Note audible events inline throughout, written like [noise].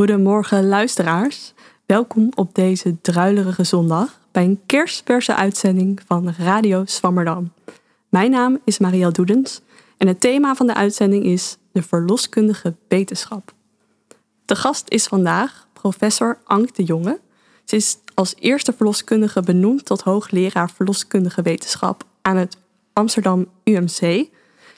Goedemorgen luisteraars. Welkom op deze druilerige zondag bij een kerstverse uitzending van Radio Swammerdam. Mijn naam is Marielle Doedens en het thema van de uitzending is de verloskundige wetenschap. De gast is vandaag professor Ank de Jonge. Ze is als eerste verloskundige benoemd tot hoogleraar verloskundige wetenschap aan het Amsterdam UMC.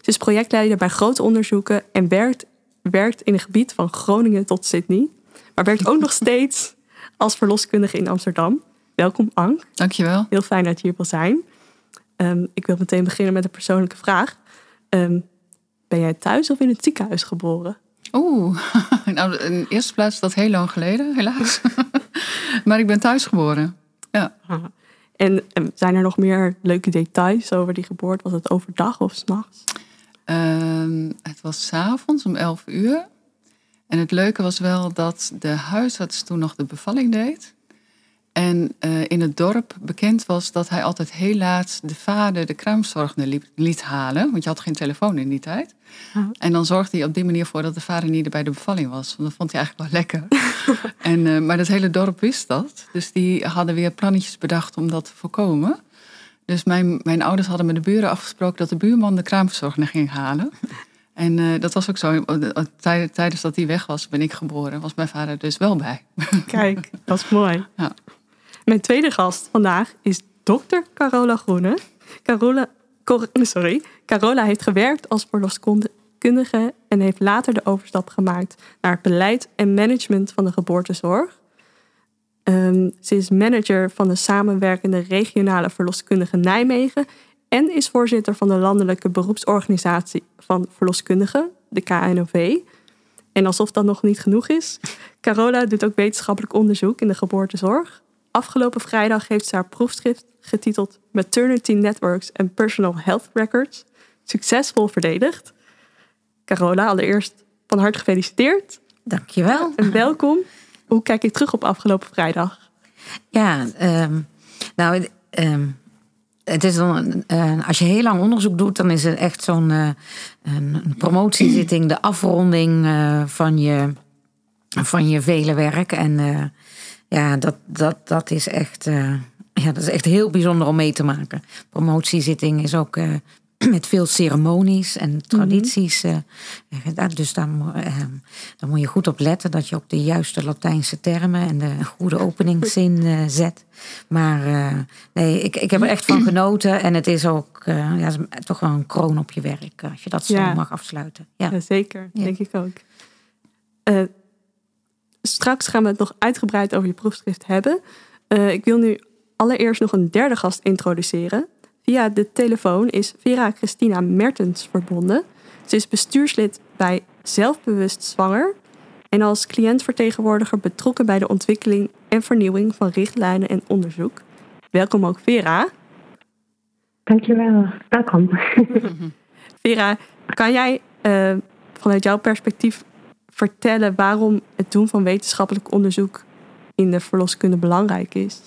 Ze is projectleider bij grote onderzoeken en werkt, werkt in het gebied van Groningen tot Sydney. Maar werkt ook nog steeds als verloskundige in Amsterdam. Welkom Ank. Dankjewel. Heel fijn dat je hier wil zijn. Um, ik wil meteen beginnen met een persoonlijke vraag. Um, ben jij thuis of in het ziekenhuis geboren? Oeh, [laughs] nou in de eerste plaats is dat heel lang geleden, helaas. [laughs] maar ik ben thuis geboren. Ja. En, en, zijn er nog meer leuke details over die geboorte? Was het overdag of s'nachts? Um, het was s'avonds om 11 uur. En het leuke was wel dat de huisarts toen nog de bevalling deed. En uh, in het dorp bekend was dat hij altijd heel laat de vader de kraamzorgende liet halen. Want je had geen telefoon in die tijd. Oh. En dan zorgde hij op die manier voor dat de vader niet bij de bevalling was. Want dat vond hij eigenlijk wel lekker. [laughs] en, uh, maar het hele dorp wist dat. Dus die hadden weer plannetjes bedacht om dat te voorkomen. Dus mijn, mijn ouders hadden met de buren afgesproken dat de buurman de kraamverzorgende ging halen. [laughs] En uh, dat was ook zo. Tijdens dat hij weg was, ben ik geboren. Was mijn vader dus wel bij. [laughs] Kijk, dat is mooi. Ja. Mijn tweede gast vandaag is dokter Carola Groene. Carola, sorry. Carola heeft gewerkt als verloskundige en heeft later de overstap gemaakt naar het beleid en management van de geboortezorg. Um, ze is manager van de samenwerkende regionale verloskundige Nijmegen en is voorzitter van de landelijke beroepsorganisatie van verloskundigen, de KNOV. En alsof dat nog niet genoeg is, Carola doet ook wetenschappelijk onderzoek in de geboortezorg. Afgelopen vrijdag heeft ze haar proefschrift getiteld Maternity Networks and Personal Health Records succesvol verdedigd. Carola, allereerst van harte gefeliciteerd. Dankjewel. En welkom. Hoe kijk je terug op afgelopen vrijdag? Ja, um, nou, um, het is dan, uh, als je heel lang onderzoek doet, dan is het echt zo'n een promotiezitting, de afronding uh, van, je, van je vele werk. En ja, dat, dat, dat, is echt, ja, dat is echt heel bijzonder om mee te maken. Promotiezitting is ook [clears throat] met veel ceremonies en tradities. Mm -hmm. dus daar, uh, daar, moet je goed op letten dat je ook de juiste Latijnse termen en de [laughs] goede openingszin zet. Maar nee, ik, ik heb er echt van [clears throat] genoten en het is ook ja, toch wel een kroon op je werk als je dat zo ja. mag afsluiten. Ja, ja zeker, denk ik ook. straks gaan we het nog uitgebreid over je proefschrift hebben. ik wil nu allereerst nog een derde gast introduceren. Via de telefoon is Vera Christina Mertens verbonden. Ze is bestuurslid bij Zelfbewust Zwanger en als cliëntvertegenwoordiger betrokken bij de ontwikkeling en vernieuwing van richtlijnen en onderzoek. Welkom ook Vera. Dankjewel, welkom. [laughs] Vera, kan jij uh, vanuit jouw perspectief vertellen waarom het doen van wetenschappelijk onderzoek in de verloskunde belangrijk is?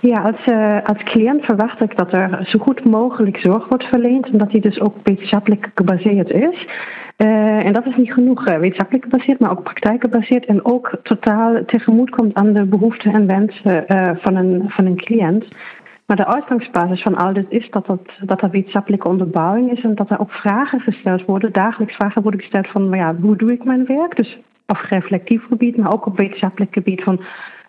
Ja, als, uh, als cliënt verwacht ik dat er zo goed mogelijk zorg wordt verleend en dat die dus ook wetenschappelijk gebaseerd is. Uh, en dat is niet genoeg uh, wetenschappelijk gebaseerd, maar ook praktijkgebaseerd en ook totaal tegemoet komt aan de behoeften en wensen van, een, van een cliënt. Maar de uitgangsbasis van al dit is dat, dat, dat er wetenschappelijke onderbouwing is en dat er ook vragen gesteld worden, dagelijks vragen worden gesteld van ja, hoe doe ik mijn werk? Dus op reflectief gebied, maar ook op wetenschappelijk gebied van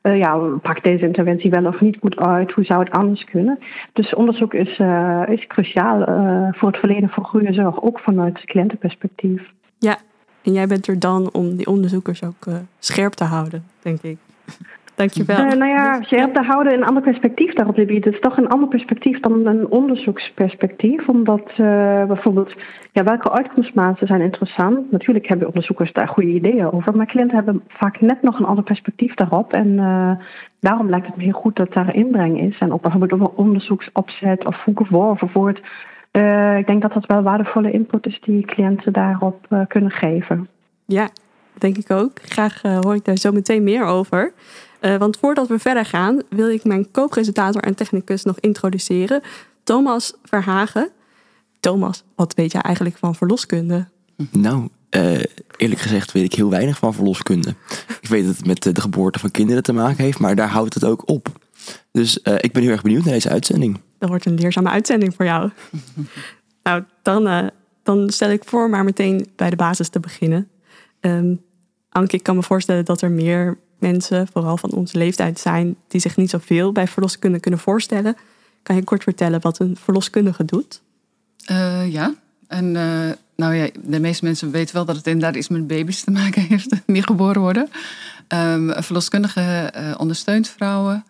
uh, ja, pakt deze interventie wel of niet goed uit? Hoe zou het anders kunnen? Dus onderzoek is, uh, is cruciaal uh, voor het verleden van goede zorg, ook vanuit cliëntenperspectief. Ja, en jij bent er dan om die onderzoekers ook scherp te houden, denk ik. Dankjewel. Uh, nou ja, scherp te houden een ander perspectief daarop te bieden. Het is toch een ander perspectief dan een onderzoeksperspectief. Omdat uh, bijvoorbeeld, ja, welke uitkomstmaten zijn interessant? Natuurlijk hebben onderzoekers daar goede ideeën over. Maar cliënten hebben vaak net nog een ander perspectief daarop. En uh, daarom lijkt het me heel goed dat daar inbreng is. En ook bijvoorbeeld over onderzoeksopzet of hoe geworven wordt. ik denk dat dat wel waardevolle input is die cliënten daarop kunnen geven. Ja, denk ik ook. Graag uh, hoor ik daar zo meteen meer over. Uh, want voordat we verder gaan, wil ik mijn co-presentator en technicus nog introduceren. Thomas Verhagen. Thomas, wat weet jij eigenlijk van verloskunde? Nou, uh, eerlijk gezegd weet ik heel weinig van verloskunde. Ik weet dat het met de geboorte van kinderen te maken heeft, maar daar houdt het ook op. Dus uh, ik ben heel erg benieuwd naar deze uitzending. Dat wordt een leerzame uitzending voor jou. [laughs] nou, dan, uh, dan stel ik voor maar meteen bij de basis te beginnen. Um, Anke, ik kan me voorstellen dat er meer mensen, vooral van onze leeftijd, zijn die zich niet zoveel bij verloskunde kunnen voorstellen. Kan je kort vertellen wat een verloskundige doet? Uh, ja, en nou ja, de meeste mensen weten wel dat het inderdaad iets met baby's te maken heeft [laughs] die geboren worden. Um, een verloskundige uh, ondersteunt vrouwen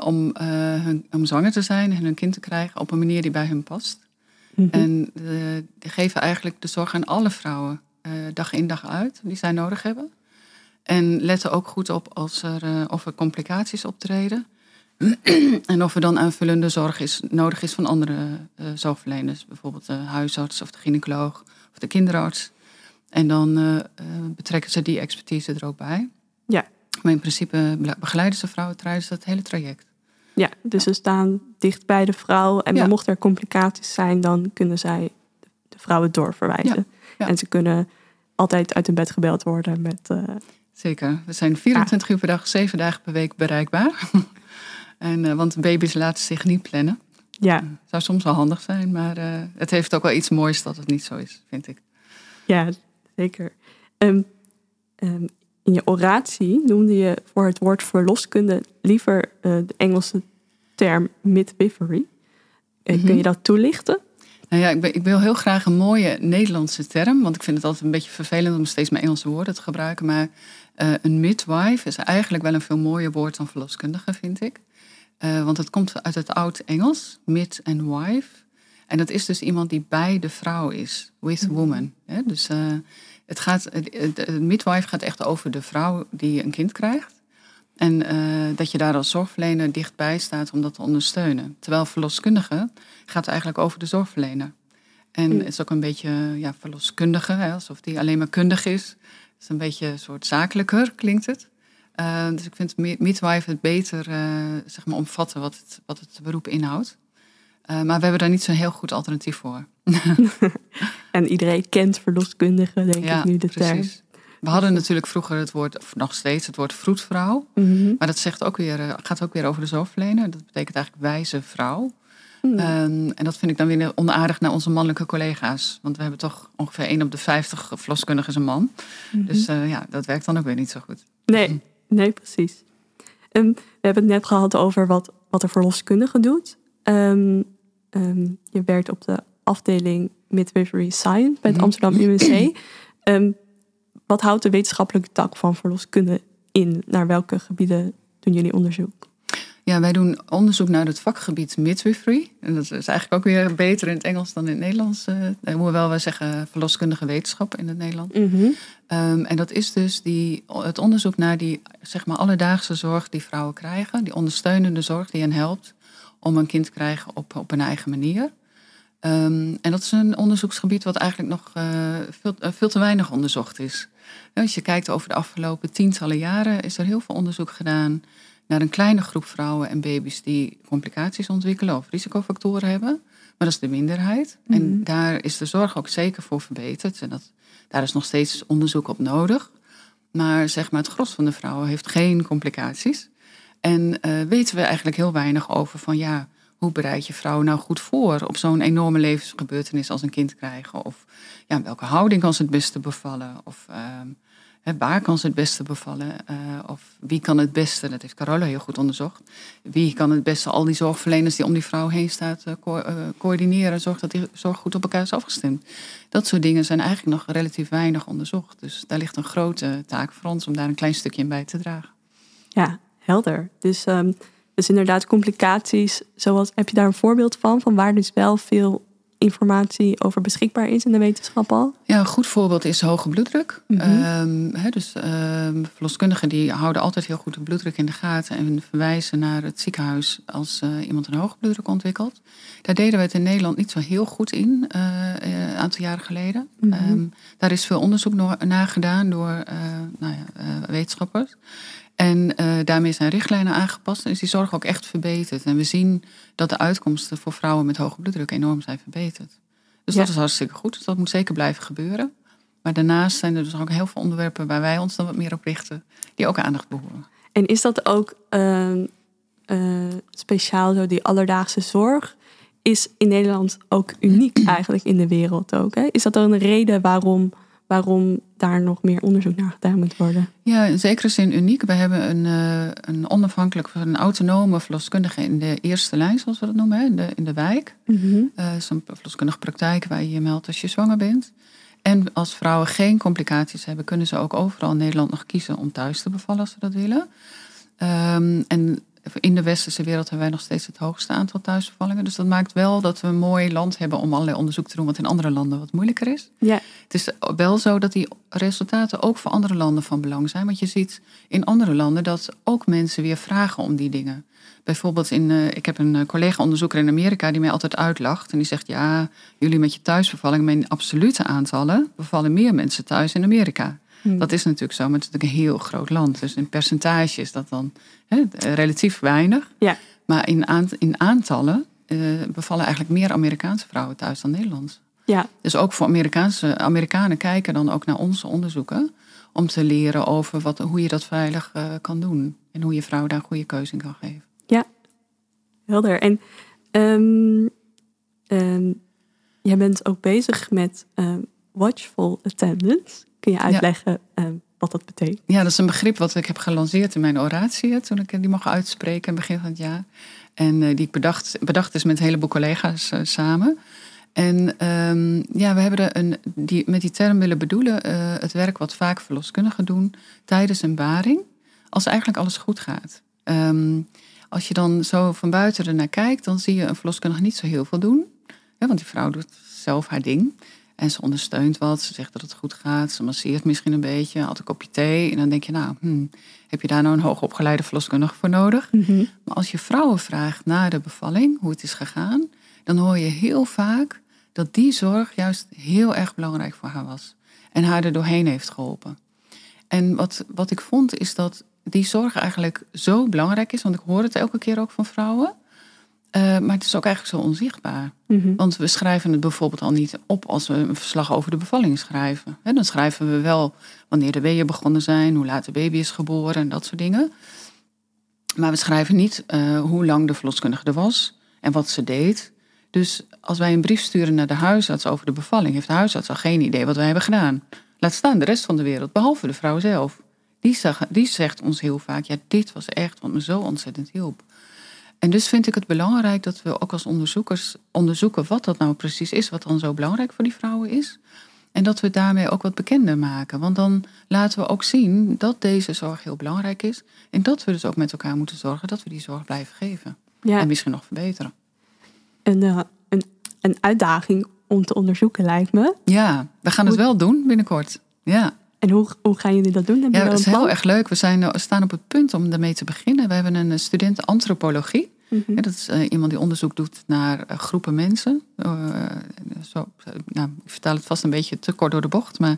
om, hun, om zwanger te zijn en hun kind te krijgen op een manier die bij hun past. Mm -hmm. En die geven eigenlijk de zorg aan alle vrouwen, dag in dag uit, die zij nodig hebben. En letten ook goed op als er, of er complicaties optreden. [clears throat] en of er dan aanvullende zorg is, nodig is van andere uh, zorgverleners. Bijvoorbeeld de huisarts of de gynaecoloog of de kinderarts. En dan uh, uh, betrekken ze die expertise er ook bij. Ja. Maar in principe begeleiden ze vrouwen tijdens dat hele traject. Ja, dus ze staan dicht bij de vrouw. En ja. mocht er complicaties zijn, dan kunnen zij de vrouwen doorverwijzen. Ja. En ze kunnen altijd uit hun bed gebeld worden met... Zeker. We zijn 24 uur per dag, 7 dagen per week bereikbaar. [laughs] En, uh, want baby's laten zich niet plannen. Ja. Uh, zou soms wel handig zijn, maar het heeft ook wel iets moois dat het niet zo is, vind ik. Ja, zeker. Um, um, in je oratie noemde je voor het woord verloskunde liever de Engelse term midwifery. Mm -hmm. Kun je dat toelichten? Nou ja, ik, ben, ik wil heel graag een mooie Nederlandse term, want ik vind het altijd een beetje vervelend om steeds maar Engelse woorden te gebruiken. Maar een midwife is eigenlijk wel een veel mooier woord dan verloskundige, vind ik. Uh, want het komt uit het oud-Engels, mid en wife. En dat is dus iemand die bij de vrouw is, with woman. Ja, dus uh, het gaat, het, midwife gaat echt over de vrouw die een kind krijgt. En uh, dat je daar als zorgverlener dichtbij staat om dat te ondersteunen. Terwijl verloskundige gaat eigenlijk over de zorgverlener. En het is ook een beetje ja, verloskundige, hè, alsof die alleen maar kundig is. Het is een beetje een soort zakelijker, klinkt het. Uh, dus ik vind midwife het beter uh, zeg maar omvatten wat het, wat het beroep inhoudt. Uh, maar we hebben daar niet zo'n heel goed alternatief voor. [laughs] [laughs] en iedereen kent verloskundige, denk ja, ik nu de precies. term. We hadden natuurlijk vroeger het woord, of nog steeds het woord vroedvrouw. Mm -hmm. Maar dat zegt ook weer, gaat ook weer over de zorgverlener. Dat betekent eigenlijk wijze vrouw. Mm. Um, en dat vind ik dan weer onaardig naar onze mannelijke collega's. Want we hebben toch ongeveer 1 op de 50 verloskundigen is een man. Mm -hmm. Dus ja, dat werkt dan ook weer niet zo goed. Nee. Nee, precies. Um, we hebben het net gehad over wat, wat de verloskundige doet. Um, je werkt op de afdeling Midwifery Science bij het Amsterdam UMC. [clears throat] wat houdt de wetenschappelijke tak van verloskunde in? Naar welke gebieden doen jullie onderzoek? Ja, wij doen onderzoek naar het vakgebied midwifery. En dat is eigenlijk ook weer beter in het Engels dan in het Nederlands. Uh, hoewel we zeggen verloskundige wetenschap in het Nederlands. Mm -hmm. um, en dat is dus die, het onderzoek naar die zeg maar, alledaagse zorg die vrouwen krijgen. Die ondersteunende zorg die hen helpt om een kind te krijgen op, op een eigen manier. Um, en dat is een onderzoeksgebied wat eigenlijk nog uh, veel, uh, veel te weinig onderzocht is. Als je kijkt over de afgelopen tientallen jaren is er heel veel onderzoek gedaan naar een kleine groep vrouwen en baby's die complicaties ontwikkelen of risicofactoren hebben. Maar dat is de minderheid. Mm. En daar is de zorg ook zeker voor verbeterd. En dat, daar is nog steeds onderzoek op nodig. Maar zeg maar, het gros van de vrouwen heeft geen complicaties. En uh, weten we eigenlijk heel weinig over van ja, hoe bereid je vrouwen nou goed voor op zo'n enorme levensgebeurtenis als een kind krijgen? Of ja, welke houding kan ze het beste bevallen? Of He, waar kan ze het beste bevallen? Uh, of wie kan het beste, dat heeft Carola heel goed onderzocht, wie kan het beste al die zorgverleners die om die vrouw heen staat uh, co uh, coördineren en zorgen dat die zorg goed op elkaar is afgestemd? Dat soort dingen zijn eigenlijk nog relatief weinig onderzocht. Dus daar ligt een grote taak voor ons om daar een klein stukje in bij te dragen. Ja, helder. Dus, um, dus inderdaad complicaties, zoals, heb je daar een voorbeeld van, van waar dus wel veel informatie over beschikbaar is in de wetenschap al? Ja, een goed voorbeeld is hoge bloeddruk. Mhm. Ehm, dus ehm, verloskundigen die houden altijd heel goed de bloeddruk in de gaten en verwijzen naar het ziekenhuis als eh, iemand een hoge bloeddruk ontwikkelt. Daar deden we het in Nederland niet zo heel goed in, eh, eh, een aantal jaren geleden. Mhm. Ehm, daar is veel onderzoek naar gedaan door nou ja, wetenschappers. En eh, daarmee zijn richtlijnen aangepast en is die zorg ook echt verbeterd. En we zien dat de uitkomsten voor vrouwen met hoge bloeddruk enorm zijn verbeterd. Dus Ja. dat is hartstikke goed. Dus dat moet zeker blijven gebeuren. Maar daarnaast zijn er dus ook heel veel onderwerpen waar wij ons dan wat meer op richten, die ook aandacht behoeven. En is dat ook ehm, eh, speciaal zo, die alledaagse zorg? Is in Nederland ook uniek eigenlijk in de wereld ook? Hè? Is dat dan een reden waarom, waarom daar nog meer onderzoek naar gedaan moet worden? Ja, in zekere zin uniek. We hebben een, eh, een onafhankelijk, een autonome verloskundige in de eerste lijn, zoals we dat noemen, hè, in, de, in de wijk. Is een verloskundige praktijk waar je je meldt als je zwanger bent. En als vrouwen geen complicaties hebben, kunnen ze ook overal in Nederland nog kiezen om thuis te bevallen als ze dat willen. Ehm, en in de westerse wereld hebben wij nog steeds het hoogste aantal thuisbevallingen. Dus dat maakt wel dat we een mooi land hebben om allerlei onderzoek te doen, wat in andere landen wat moeilijker is. Ja, Het is wel zo dat die resultaten ook voor andere landen van belang zijn. Want je ziet in andere landen dat ook mensen weer vragen om die dingen. Bijvoorbeeld, in, eh, ik heb een eh, collega-onderzoeker in Amerika die mij altijd uitlacht. En die zegt, ja, jullie met je thuisbevalling, maar in absolute aantallen bevallen meer mensen thuis in Amerika. Hm. Dat is natuurlijk zo, maar het is natuurlijk een heel groot land. Dus in percentage is dat dan hè, relatief weinig. Ja. Maar in, aant- in aantallen eh, bevallen eigenlijk meer Amerikaanse vrouwen thuis dan Nederlandse. ja, Dus ook voor Amerikaanse, Amerikanen kijken dan ook naar onze onderzoeken. Om te leren over wat, hoe je dat veilig eh, kan doen. En hoe je vrouw daar een goede keuze in kan geven. helder. En ehm, ehm, jij bent ook bezig met ehm, watchful attendance. Kun je uitleggen ehm, wat dat betekent? Ja, dat is een begrip wat ik heb gelanceerd in mijn oratie. toen ik die mocht uitspreken in het begin van het jaar. En eh, die ik bedacht, bedacht is met een heleboel collega's eh, samen. En ehm, ja, we hebben er een, die, met die term willen bedoelen eh, het werk wat vaak verloskundigen doen tijdens een baring. Als eigenlijk alles goed gaat. Ehm, als je dan zo van buiten ernaar kijkt, dan zie je een verloskundige niet zo heel veel doen. Want die vrouw doet zelf haar ding. En ze ondersteunt wat, ze zegt dat het goed gaat. Ze masseert misschien een beetje, had een kopje thee. En dan denk je, nou, hmm, heb je daar nou een hoogopgeleide verloskundige voor nodig? Maar als je vrouwen vraagt na de bevalling, hoe het is gegaan, dan hoor je heel vaak dat die zorg juist heel erg belangrijk voor haar was. En haar er doorheen heeft geholpen. En wat, wat ik vond is dat die zorg eigenlijk zo belangrijk is, want ik hoor het elke keer ook van vrouwen. Eh, maar het is ook eigenlijk zo onzichtbaar. Mhm. Want we schrijven het bijvoorbeeld al niet op als we een verslag over de bevalling schrijven. Hè, dan schrijven we wel wanneer de weeën begonnen zijn, hoe laat de baby is geboren en dat soort dingen. Maar we schrijven niet eh, hoe lang de verloskundige er was en wat ze deed. Dus als wij een brief sturen naar de huisarts over de bevalling, heeft de huisarts al geen idee wat wij hebben gedaan. Laat staan de rest van de wereld, behalve de vrouw zelf. Die, zag, die zegt ons heel vaak, ja, dit was echt wat me zo ontzettend hielp. En dus vind ik het belangrijk dat we ook als onderzoekers onderzoeken wat dat nou precies is, wat dan zo belangrijk voor die vrouwen is. En dat we daarmee ook wat bekender maken. Want dan laten we ook zien dat deze zorg heel belangrijk is. En dat we dus ook met elkaar moeten zorgen dat we die zorg blijven geven. Ja, En misschien nog verbeteren. een, eh, een, een uitdaging om te onderzoeken lijkt me. Ja, we gaan het wel doen binnenkort. Ja, En hoe, hoe gaan jullie dat doen? Hebben ja het is heel erg leuk. We, zijn, we staan op het punt om daarmee te beginnen. We hebben een student antropologie. Mhm. Dat is eh, iemand die onderzoek doet naar eh, groepen mensen. Eh, zo, nou, ik vertaal het vast een beetje te kort door de bocht. Maar,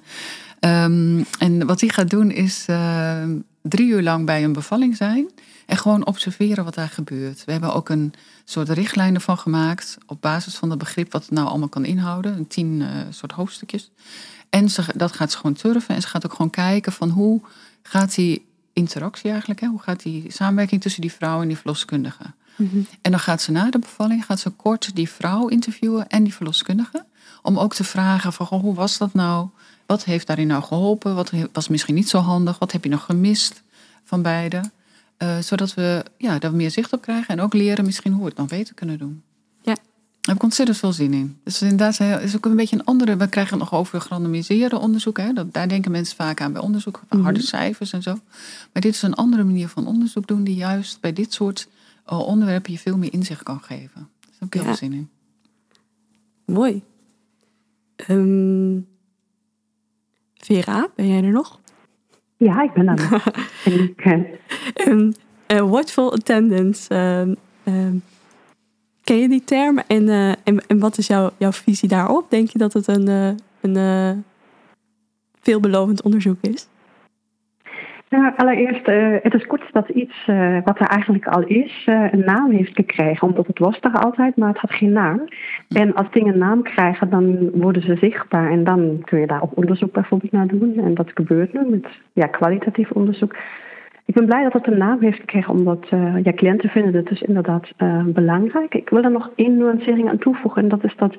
ehm, en wat hij gaat doen is eh, drie uur lang bij een bevalling zijn. En gewoon observeren wat daar gebeurt. We hebben ook een soort richtlijn ervan gemaakt. Op basis van het begrip wat het nou allemaal kan inhouden. Een tien soort hoofdstukjes. En ze, dat gaat ze gewoon turven. En ze gaat ook gewoon kijken van hoe gaat die interactie eigenlijk. Hoe gaat die samenwerking tussen die vrouw en die verloskundige. Mhm. En dan gaat ze na de bevalling gaat ze kort die vrouw interviewen en die verloskundige. Om ook te vragen van goh, hoe was dat nou? Wat heeft daarin nou geholpen? Wat was misschien niet zo handig? Wat heb je nog gemist van beide? Eh, zodat we ja, daar meer zicht op krijgen en ook leren misschien hoe we het nog beter kunnen doen. Ja. Daar heb ik ontzettend veel zin in. Dus inderdaad is ook een beetje een andere. We krijgen het nog over gerandomiseerde onderzoek. Hè? Dat, daar denken mensen vaak aan bij onderzoek, van harde Mhm. cijfers en zo. Maar dit is een andere manier van onderzoek doen, die juist bij dit soort onderwerpen je veel meer inzicht kan geven. Daar heb ik heel Ja. veel zin in. mooi. Ehm, Vera, ben jij er nog? Ja, ik ben er nog. [laughs] Um, eh, watchful attendance. ehm, ken je die term? En, eh, en, en wat is jouw, jouw visie daarop? Denk je dat het een, eh, een eh, veelbelovend onderzoek is? Nou, allereerst, eh, het is goed dat iets eh, wat er eigenlijk al is, eh, een naam heeft gekregen. Omdat het was er altijd, maar het had geen naam. En als dingen een naam krijgen, dan worden ze zichtbaar. En dan kun je daar ook onderzoek bijvoorbeeld naar doen. En dat gebeurt nu met ja, kwalitatief onderzoek. Ik ben blij dat het een naam heeft gekregen, omdat ja, cliënten vinden het dus inderdaad belangrijk. Ik wil er nog één nuancering aan toevoegen. En dat is dat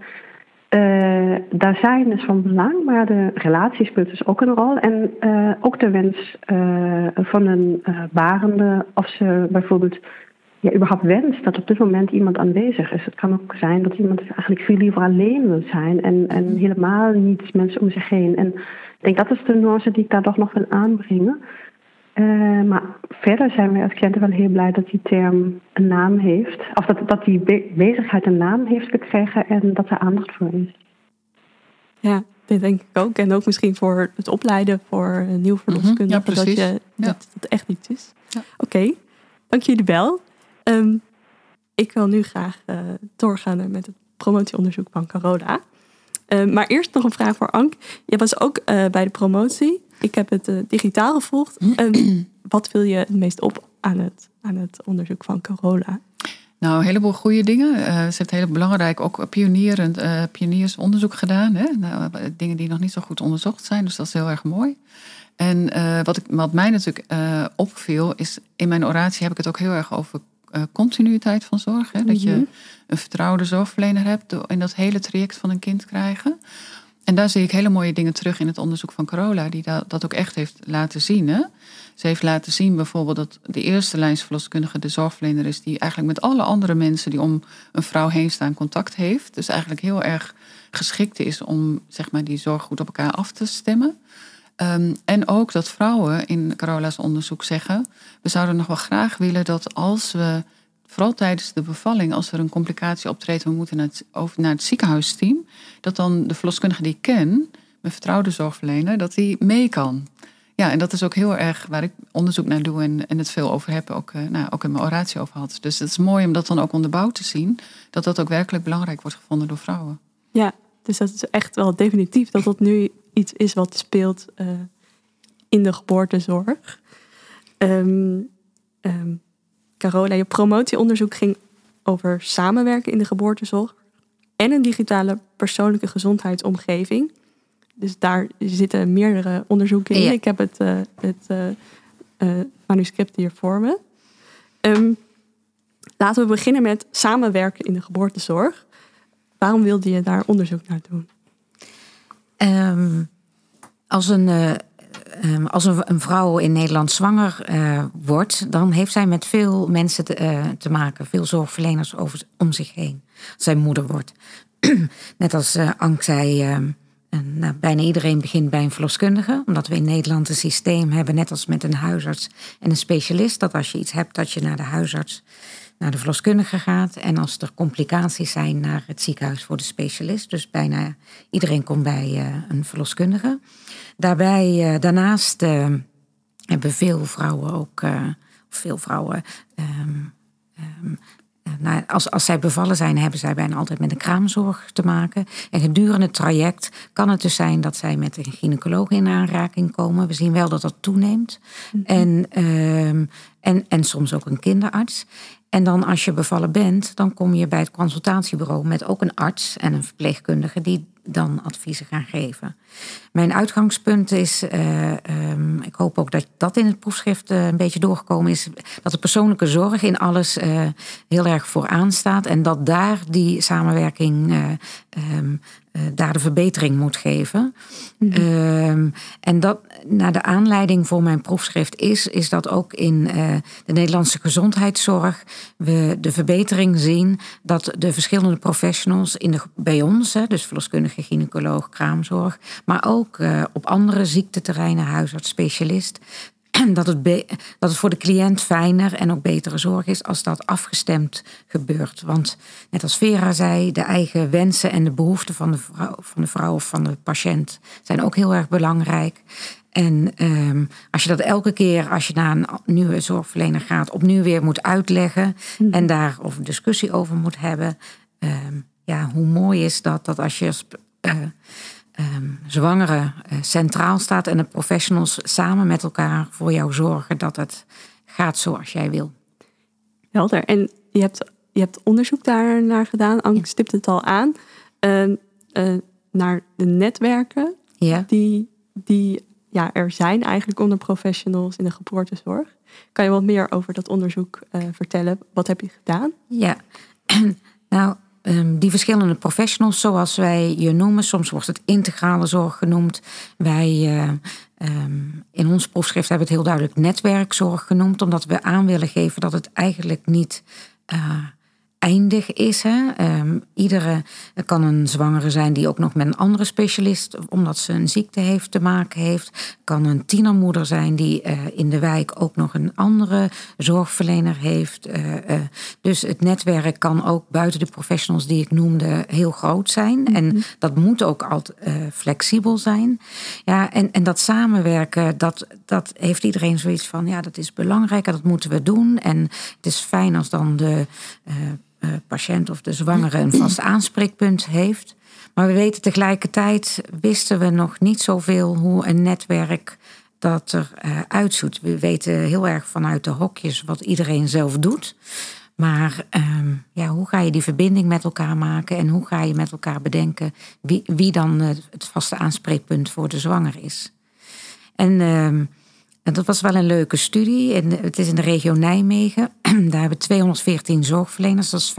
eh, daar zijn is van belang, maar de relatie speelt dus ook een rol. En eh, ook de wens eh, van een barende, of ze bijvoorbeeld ja, überhaupt wenst dat op dit moment iemand aanwezig is. Het kan ook zijn dat iemand eigenlijk veel liever alleen wil zijn en, en helemaal niet mensen om zich heen. En ik denk dat is de nuance die ik daar toch nog wil aanbrengen. Eh, maar verder zijn we als cliënten wel heel blij dat die term een naam heeft. Of dat, dat die be- bezigheid een naam heeft gekregen en dat er aandacht voor is. Ja, dit denk ik ook. En ook misschien voor het opleiden voor een nieuw verloskundige. Mhm, ja, dat, Ja. dat dat echt iets is. Ja. Oké, dank jullie wel. Ehm, ik wil nu graag eh, doorgaan met het promotieonderzoek van Carola. Ehm, maar eerst nog een vraag voor Ank. Je was ook eh, bij de promotie. Ik heb het eh, digitaal gevolgd. Ehm, wat viel je het meest op aan het, aan het onderzoek van Carola? Nou, een heleboel goede dingen. Eh, ze heeft heel belangrijk ook pionierend, eh, pioniersonderzoek gedaan. Hè? Nou, dingen die nog niet zo goed onderzocht zijn, dus dat is heel erg mooi. En wat, ik, wat mij natuurlijk opviel, is in mijn oratie heb ik het ook heel erg over continuïteit van zorg. Hè? Dat Mhm. je een vertrouwde zorgverlener hebt in dat hele traject van een kind krijgen. En daar zie ik hele mooie dingen terug in het onderzoek van Carola, die dat, ook echt heeft laten zien. Hè? Ze heeft laten zien bijvoorbeeld dat de eerste lijnsverloskundige de zorgverlener is die eigenlijk met alle andere mensen die om een vrouw heen staan contact heeft. Dus eigenlijk heel erg geschikt is om zeg maar, die zorg goed op elkaar af te stemmen. Ehm, en ook dat vrouwen in Carola's onderzoek zeggen: we zouden nog wel graag willen dat als we, vooral tijdens de bevalling, als er een complicatie optreedt, we moeten naar het, over, naar het ziekenhuisteam, dat dan de verloskundige die ik ken, mijn vertrouwde zorgverlener, dat die mee kan. Ja, en dat is ook heel erg waar ik onderzoek naar doe en, en het veel over heb, ook, eh, nou, ook in mijn oratie over had. Dus het is mooi om dat dan ook onderbouwd te zien, dat dat ook werkelijk belangrijk wordt gevonden door vrouwen. Ja, dus dat is echt wel definitief dat dat nu iets is wat speelt eh, in de geboortezorg. Ehm, Carola, je promotieonderzoek ging over samenwerken in de geboortezorg en een digitale persoonlijke gezondheidsomgeving. Dus daar zitten meerdere onderzoeken in. Ja. Ik heb het, eh, het eh, eh, manuscript hier voor me. Ehm, laten we beginnen met samenwerken in de geboortezorg. Waarom wilde je daar onderzoek naar doen? Ehm, als een, eh, ehm, als een, vrouw in Nederland zwanger eh, wordt, dan heeft zij met veel mensen te, eh, te maken, veel zorgverleners over, om zich heen. Als zij moeder wordt. [clears throat] Net als eh Ank zei, ehm, en, nou, bijna iedereen begint bij een verloskundige, omdat we in Nederland een systeem hebben, net als met een huisarts en een specialist, dat als je iets hebt, dat je naar de huisarts, naar de verloskundige gaat. En als er complicaties zijn, naar het ziekenhuis voor de specialist. Dus bijna iedereen komt bij een verloskundige. Daarbij, eh, daarnaast eh, hebben veel vrouwen ook, eh, veel vrouwen. ehm, ehm, eh, nou, als, als zij bevallen zijn, hebben zij bijna altijd met een kraamzorg te maken. En gedurende het traject kan het dus zijn dat zij met een gynaecoloog in aanraking komen. We zien wel dat dat toeneemt. en, ehm, en, en soms ook een kinderarts. En dan als je bevallen bent, dan kom je bij het consultatiebureau met ook een arts en een verpleegkundige die dan adviezen gaan geven. Mijn uitgangspunt is, eh, ehm, ik hoop ook dat dat in het proefschrift eh, een beetje doorgekomen is, dat de persoonlijke zorg in alles eh, heel erg vooraan staat en dat daar die samenwerking eh, ehm, eh, daar de verbetering moet geven. Ehm, en dat naar de aanleiding voor mijn proefschrift is, is dat ook in de Nederlandse gezondheidszorg we de verbetering zien dat de verschillende professionals in de, bij ons, hè, dus gynaecoloog, kraamzorg, maar ook eh, op andere ziekteterreinen, huisarts, specialist, [clears throat] dat het, dat het voor de cliënt fijner en ook betere zorg is als dat afgestemd gebeurt. Want net als Vera zei, de eigen wensen en de behoeften van de vrouw, van de vrouw of van de patiënt zijn ook heel erg belangrijk. En ehm, als je dat elke keer als je naar een nieuwe zorgverlener gaat, opnieuw weer moet uitleggen en daar of een discussie over moet hebben. ehm, ja, hoe mooi is dat dat als je als eh, ehm, zwangere eh, centraal staat en de professionals samen met elkaar voor jou zorgen dat het gaat zoals jij wil. Helder. En je hebt, je hebt onderzoek daar naar gedaan. Anke stipt het al aan. eh, eh, naar de netwerken Ja. die, die ja, er zijn eigenlijk onder professionals in de geboortezorg. Kan je wat meer over dat onderzoek vertellen? Wat heb je gedaan? Ja, [clears throat] nou, ehm, die verschillende professionals, zoals wij je noemen, soms wordt het integrale zorg genoemd. Wij eh, ehm, in ons proefschrift hebben het heel duidelijk netwerkzorg genoemd, omdat we aan willen geven dat het eigenlijk niet. eh, eindig is. Hè? Ehm, iedere er kan een zwangere zijn die ook nog met een andere specialist, omdat ze een ziekte heeft, te maken heeft. Kan een tienermoeder zijn die eh, in de wijk ook nog een andere zorgverlener heeft. Eh, eh, dus het netwerk kan ook buiten de professionals die ik noemde heel groot zijn. En dat moet ook altijd flexibel zijn. Ja, en, en dat samenwerken, dat, dat heeft iedereen zoiets van, ja, dat is belangrijk en dat moeten we doen. En het is fijn als dan de eh, patiënt of de zwangere een vast aanspreekpunt heeft. Maar we weten tegelijkertijd, wisten we nog niet zoveel hoe een netwerk dat er eh, uitziet. We weten heel erg vanuit de hokjes wat iedereen zelf doet. Maar ehm, ja, hoe ga je die verbinding met elkaar maken en hoe ga je met elkaar bedenken wie, wie dan het vaste aanspreekpunt voor de zwanger is? En, ehm, en dat was wel een leuke studie. En het is in de regio Nijmegen. [clears throat] Daar hebben 214 zorgverleners. Dat is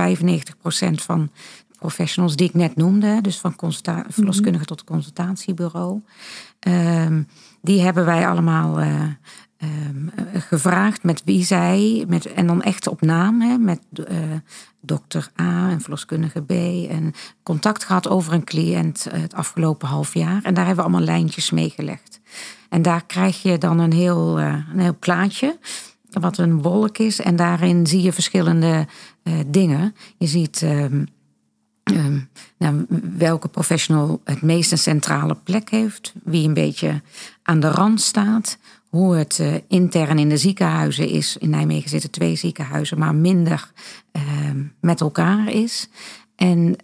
95% van professionals die ik net noemde. Dus van consulta- verloskundige tot consultatiebureau. Ehm, die hebben wij allemaal eh, ehm, eh, gevraagd met wie zij, met, en dan echt op naam, hè, met eh, dokter A en verloskundige B. En contact gehad over een cliënt het afgelopen half jaar. En daar hebben we allemaal lijntjes meegelegd. En daar krijg je dan een heel, eh, een heel plaatje, wat een wolk is. En daarin zie je verschillende eh, dingen. Je ziet ehm, ehm, nou, welke professional het meest een centrale plek heeft, wie een beetje aan de rand staat, hoe het eh, intern in de ziekenhuizen is. In Nijmegen zitten twee ziekenhuizen, maar minder ehm, met elkaar is. En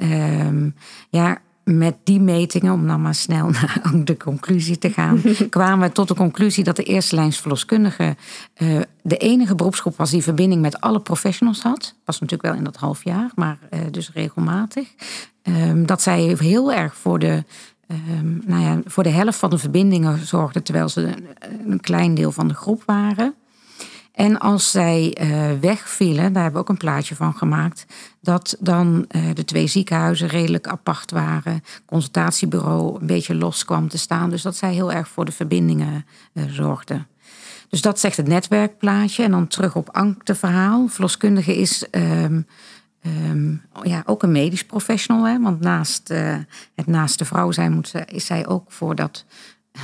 ja, met die metingen, om dan maar snel [laughs] naar de conclusie te gaan, [laughs] kwamen we tot de conclusie dat de eerste lijns verloskundige eh, de enige beroepsgroep was die verbinding met alle professionals had. Was natuurlijk wel in dat half jaar, maar eh, dus regelmatig. Ehm, dat zij heel erg voor de, ehm, nou ja, voor de helft van de verbindingen zorgden, terwijl ze een, een klein deel van de groep waren. En als zij eh, wegvielen, daar hebben we ook een plaatje van gemaakt, dat dan eh, de twee ziekenhuizen redelijk apart waren, consultatiebureau een beetje los kwam te staan. Dus dat zij heel erg voor de verbindingen eh, zorgden. Dus dat zegt het netwerkplaatje. En dan terug op Anke verhaal. Verloskundige is ehm, ehm, ja, ook een medisch professional. Hè? Want naast eh, het naast de vrouw zijn, moet ze, is zij ook voor dat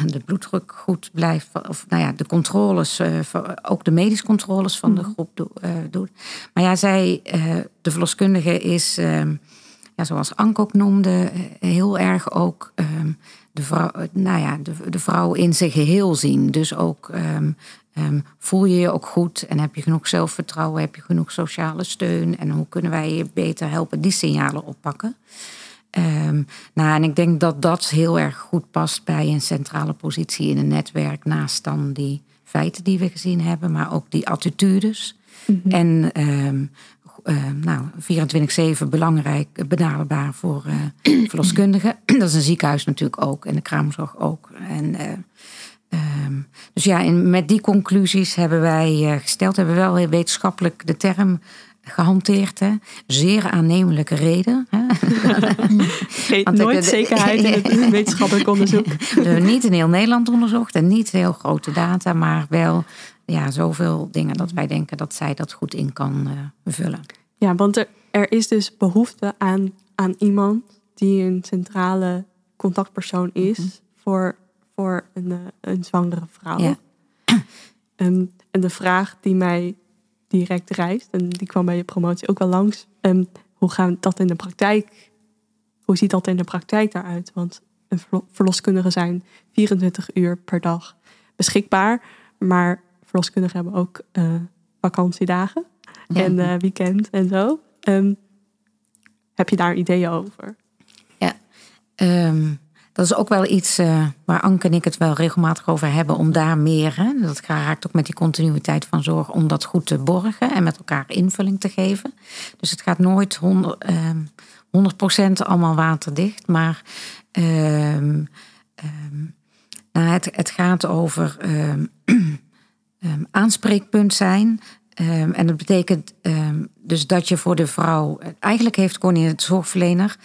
de bloeddruk goed blijft. Of nou ja, de controles, eh, ook de medische controles van de groep do- eh, doet. Maar ja, zij, eh, de verloskundige is, ehm, ja, zoals Anke ook noemde, heel erg ook ehm, de, vrouw, nou ja, de, de vrouw in zijn geheel zien. Dus ook ehm, voel je je ook goed en heb je genoeg zelfvertrouwen, heb je genoeg sociale steun en hoe kunnen wij je beter helpen die signalen oppakken. Ehm, nou, en ik denk dat dat heel erg goed past bij een centrale positie in een netwerk, naast dan die feiten die we gezien hebben, maar ook die attitudes. En ehm, ehm, nou, 24-7 belangrijk, benaderbaar voor eh, [clears throat] verloskundigen. [clears throat] dat is een ziekenhuis natuurlijk ook en de kraamzorg ook. En, eh, dus ja, en met die conclusies hebben wij eh, gesteld, hebben we wel wetenschappelijk de term gehanteerd. Hè? Zeer aannemelijke reden. Hè? [laughs] Ik- nooit zekerheid in het [laughs] wetenschappelijk onderzoek. We hebben niet in heel Nederland onderzocht en niet heel grote data, maar wel ja, zoveel dingen dat wij denken dat zij dat goed in kan eh, vullen. Ja, want er, er is dus behoefte aan, aan iemand die een centrale contactpersoon is voor, voor een, eh, een zwangere vrouw. Ja. Ehm, en de vraag die mij direct reist, en die kwam bij je promotie ook wel langs, um, hoe gaat dat in de praktijk? Hoe ziet dat in de praktijk daaruit? Want verloskundigen zijn 24 uur per dag beschikbaar, maar verloskundigen hebben ook uh, vakantiedagen en uh, weekend en zo. Um, heb je daar ideeën over? Ja, um, dat is ook wel iets uh, waar Anke en ik het wel regelmatig over hebben, om daar meer, hè, dat raakt ook met die continuïteit van zorg, om dat goed te borgen en met elkaar invulling te geven. Dus het gaat nooit 100, um, 100% allemaal waterdicht, maar um, nou, het, het gaat over [clears throat] aanspreekpunt zijn. en dat betekent dus dat je voor de vrouw, eigenlijk heeft het zorgverlener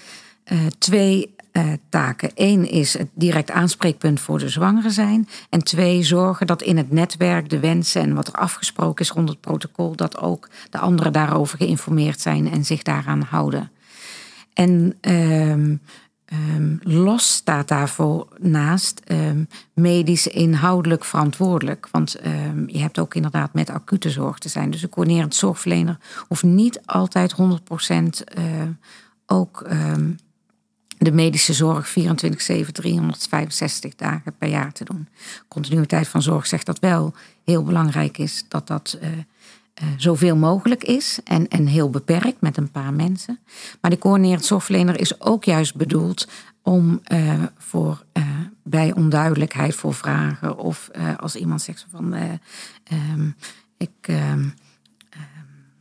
uh, twee uh, taken. Eén is het direct aanspreekpunt voor de zwangere zijn. En twee, zorgen dat in het netwerk de wensen en wat er afgesproken is rond het protocol, dat ook de anderen daarover geïnformeerd zijn en zich daaraan houden. En um, um, los staat daarvoor naast um, medisch inhoudelijk verantwoordelijk. Want je hebt ook inderdaad met acute zorg te zijn. Dus een coördinerend zorgverlener hoeft niet altijd 100% uh, ook de medische zorg 24-7, 365 dagen per jaar te doen. Continuïteit van zorg zegt dat wel heel belangrijk is dat dat uh, uh, zoveel mogelijk is en, en heel beperkt met een paar mensen. Maar de coördinerend zorgverlener is ook juist bedoeld om uh, voor bij onduidelijkheid voor vragen of als iemand zegt van um, ik um,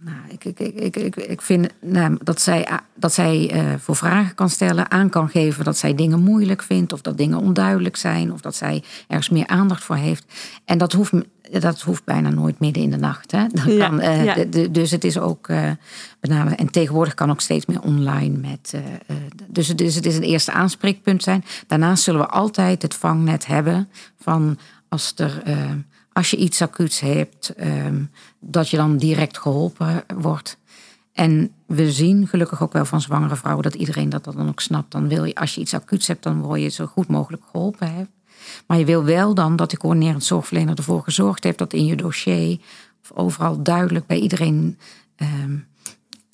nou, ik, ik, ik, ik, ik vind nou, dat zij, dat zij uh, voor vragen kan stellen, aan kan geven dat zij dingen moeilijk vindt, of dat dingen onduidelijk zijn, of dat zij ergens meer aandacht voor heeft. En dat hoeft, dat hoeft bijna nooit midden in de nacht. Hè? Dat ja, kan, uh, ja. de, de, dus het is ook uh, en tegenwoordig kan ook steeds meer online met. dus, het, dus het is een eerste aanspreekpunt zijn. Daarnaast zullen we altijd het vangnet hebben van als er als je iets acuuts hebt, ehm, dat je dan direct geholpen wordt. En we zien gelukkig ook wel van zwangere vrouwen dat iedereen dat dan ook snapt. Dan wil je, als je iets acuuts hebt, dan wil je zo goed mogelijk geholpen hebben. Maar je wil wel dan dat de coördinerend zorgverlener ervoor gezorgd heeft dat in je dossier of overal duidelijk bij iedereen um,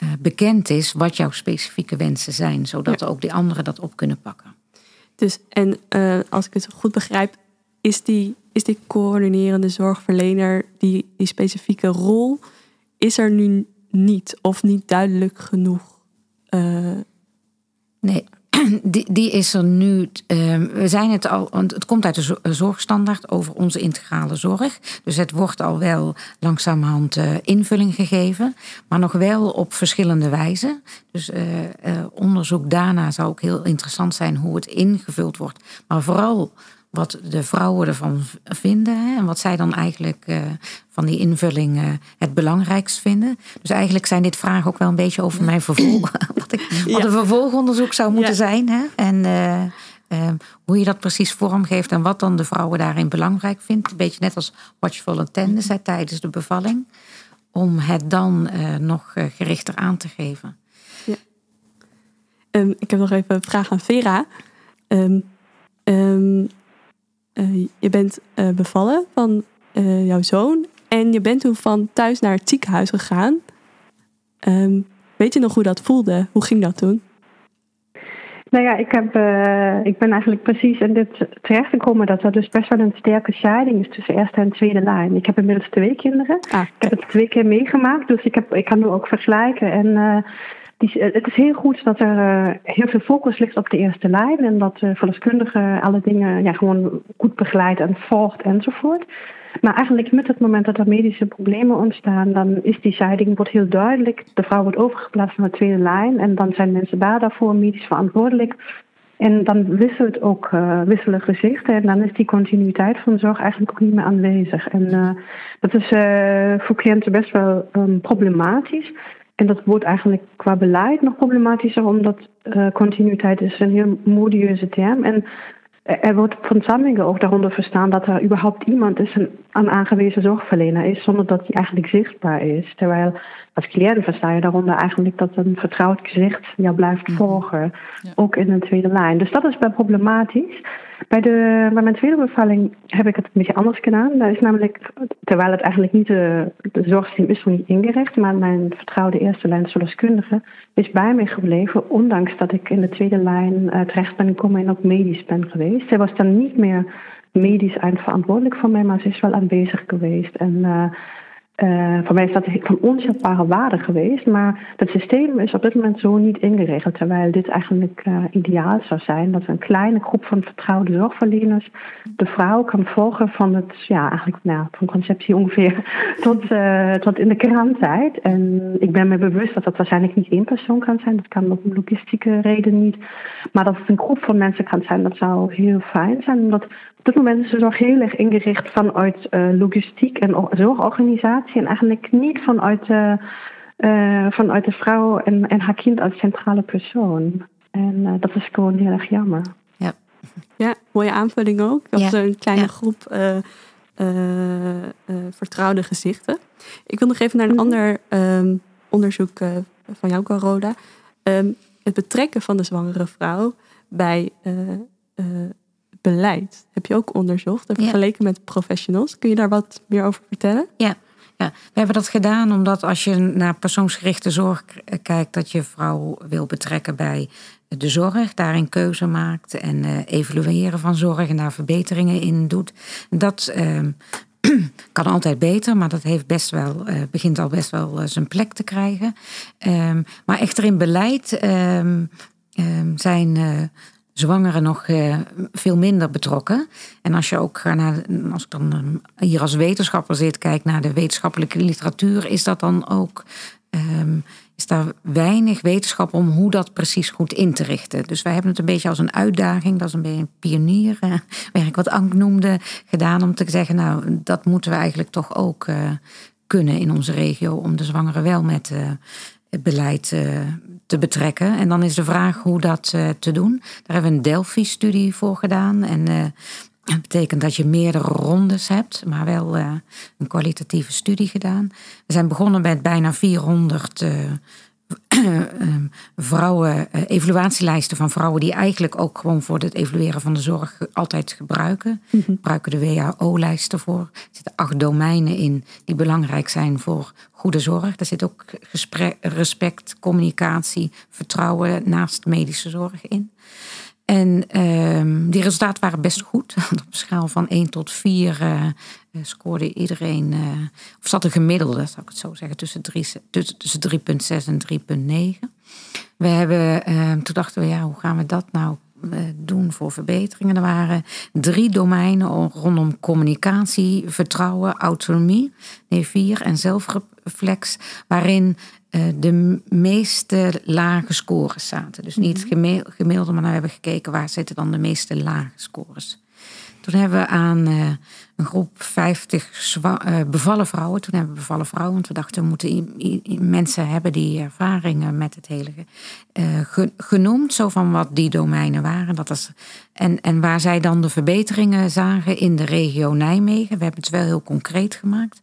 uh, bekend is wat jouw specifieke wensen zijn, zodat ja. ook de anderen dat op kunnen pakken. Dus en uh, als ik het goed begrijp, is die is die coördinerende zorgverlener, die, die specifieke rol, is er nu niet of niet duidelijk genoeg? Uh... Nee, [clears throat] die, die is er nu. Uh, we zijn het al, want het komt uit de zorgstandaard over onze integrale zorg. Dus het wordt al wel langzamerhand uh, invulling gegeven, maar nog wel op verschillende wijzen. Dus onderzoek daarna zou ook heel interessant zijn hoe het ingevuld wordt. Maar vooral wat de vrouwen ervan vinden hè, en wat zij dan eigenlijk uh, van die invulling uh, het belangrijkst vinden. Dus eigenlijk zijn dit vragen ook wel een beetje over mijn vervolg, [laughs] wat, ik, wat een vervolgonderzoek zou moeten ja. zijn. Hè, en uh, hoe je dat precies vormgeeft en wat dan de vrouwen daarin belangrijk vindt. Een beetje net als watchful attendance hè, tijdens de bevalling. Om het dan nog gerichter aan te geven. Ja. Um, ik heb nog even een vraag aan Vera. Um, um, uh, je bent uh, bevallen van uh, jouw zoon en je bent toen van thuis naar het ziekenhuis gegaan. Um, weet je nog hoe dat voelde? Hoe ging dat toen? Nou ja, ik, heb, ik ben eigenlijk precies in dit terechtgekomen dat er dus best wel een sterke scheiding is tussen eerste en tweede lijn. Ik heb inmiddels twee kinderen. Ah, ik heb het twee keer meegemaakt, dus ik, heb, ik kan nu ook vergelijken. En die, het is heel goed dat er uh, heel veel focus ligt op de eerste lijn en dat de verloskundige alle dingen ja, gewoon goed begeleidt en volgt enzovoort. Maar eigenlijk met het moment dat er medische problemen ontstaan, dan is die scheiding wordt heel duidelijk. De vrouw wordt overgeplaatst naar de tweede lijn en dan zijn mensen daar daarvoor medisch verantwoordelijk. En dan wisselt ook wisselen gezichten en dan is die continuïteit van zorg eigenlijk ook niet meer aanwezig. En dat is voor cliënten best wel um, problematisch. En dat wordt eigenlijk qua beleid nog problematischer, omdat uh, continuïteit is een heel modieuze term. En er wordt van Sammingen ook daaronder verstaan dat er überhaupt iemand is, een, een aangewezen zorgverlener is, zonder dat die eigenlijk zichtbaar is. Terwijl als cliënt versta je daaronder eigenlijk dat een vertrouwd gezicht jou blijft volgen, ja. ook in een tweede lijn. Dus dat is wel problematisch. Bij, de, bij mijn tweede bevalling heb ik het een beetje anders gedaan. Dat is namelijk, terwijl het eigenlijk niet de, de zorgsteam is voor niet ingericht, maar mijn vertrouwde eerste lijn verloskundige is bij mij gebleven, ondanks dat ik in de tweede lijn uh, terecht ben gekomen en ook medisch ben geweest. Zij was dan niet meer medisch eindverantwoordelijk voor mij, maar ze is wel aanwezig geweest. En uh, uh, voor mij is dat van onschatbare waarde geweest. Maar het systeem is op dit moment zo niet ingeregeld. Terwijl dit eigenlijk uh, ideaal zou zijn. Dat een kleine groep van vertrouwde zorgverleners de vrouw kan volgen van het, ja, eigenlijk nou, van conceptie ongeveer [laughs] tot, uh, tot in de kraamtijd. En ik ben me bewust dat dat waarschijnlijk niet één persoon kan zijn. Dat kan op logistieke reden niet. Maar dat het een groep van mensen kan zijn, dat zou heel fijn zijn. Omdat op dit moment is de zorg heel erg ingericht vanuit uh, logistiek en zorgorganisatie en eigenlijk niet vanuit, uh, uh, vanuit de vrouw en, en haar kind als centrale persoon. En dat is gewoon heel erg jammer. Ja, ja mooie aanvulling ook. Dat Ja. een kleine Ja. groep vertrouwde gezichten. Ik wil nog even naar een Mhm. ander ehm, onderzoek eh, van jou, Carola. Ehm, het betrekken van de zwangere vrouw bij eh, eh, beleid heb je ook onderzocht en Ja. vergeleken met professionals. Kun je daar wat meer over vertellen? Ja, we hebben dat gedaan omdat als je naar persoonsgerichte zorg eh, kijkt, dat je vrouw wil betrekken bij de zorg, daarin keuze maakt en eh, evalueren van zorg en daar verbeteringen in doet. Dat ehm, [clears throat] kan altijd beter, maar dat heeft best wel, eh, begint al best wel zijn plek te krijgen. Ehm, maar echter in beleid ehm, zijn zwangeren nog eh, veel minder betrokken. En als je ook gaat naar, als ik dan ehm, hier als wetenschapper zit, kijk naar de wetenschappelijke literatuur, is dat dan ook. ehm, is daar weinig wetenschap om hoe dat precies goed in te richten. Dus wij hebben het een beetje als een uitdaging, dat is een beetje een pionierwerk, [laughs] wat Ank noemde, gedaan om te zeggen, nou, dat moeten we eigenlijk toch ook eh, kunnen in onze regio, om de zwangeren wel met eh, het beleid eh, te betrekken. En dan is de vraag hoe dat eh, te doen. Daar hebben we een Delphi-studie voor gedaan. En eh, dat betekent dat je meerdere rondes hebt, maar wel eh, een kwalitatieve studie gedaan. We zijn begonnen met bijna 400 eh, ehm, [clears throat] vrouwen, eh, evaluatielijsten van vrouwen die eigenlijk ook gewoon voor het evalueren van de zorg altijd gebruiken. We gebruiken de WHO-lijsten voor. Er zitten acht domeinen in die belangrijk zijn voor goede zorg. Daar zit ook gesprek, respect, communicatie, vertrouwen naast medische zorg in. En ehm, die resultaten waren best goed. [laughs] Op een schaal van 1 tot 4 eh, eh, scoorde iedereen, eh, of zat een gemiddelde, zou ik het zo zeggen, tussen, drie- tussen, tussen 3,6 en 3,9. We hebben, ehm, toen dachten we, ja, hoe gaan we dat nou eh, doen voor verbeteringen? Er waren drie domeinen rondom communicatie, vertrouwen, autonomie, nee, vier en zelfreflex, waarin eh, de meeste lage scores zaten. Dus niet geme- gemiddelde, maar we hebben gekeken waar zitten dan de meeste lage scores. Toen hebben we aan eh, een groep 50 zwa- eh, bevallen vrouwen. Toen hebben we bevallen vrouwen, want we dachten we moeten mensen hebben die ervaringen met het hele eh, ge- genoemd. Zo van wat die domeinen waren. Dat is, en, en waar zij dan de verbeteringen zagen in de regio Nijmegen. We hebben het wel heel concreet gemaakt.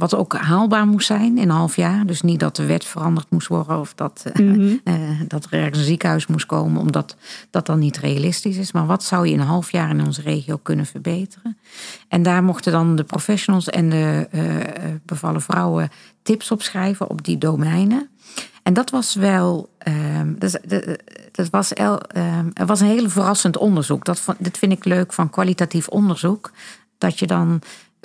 Wat ook haalbaar moest zijn in een half jaar. Dus niet dat de wet veranderd moest worden of dat, eh, eh, dat er ergens een ziekenhuis moest komen, omdat dat dan niet realistisch is. Maar wat zou je in een half jaar in onze regio kunnen verbeteren? En daar mochten dan de professionals en de eh, bevallen vrouwen tips op schrijven op die domeinen. En dat was wel. dus, de- dat was el, ehm, het was een heel verrassend onderzoek. Dat, dit vind ik leuk van kwalitatief onderzoek. Dat je dan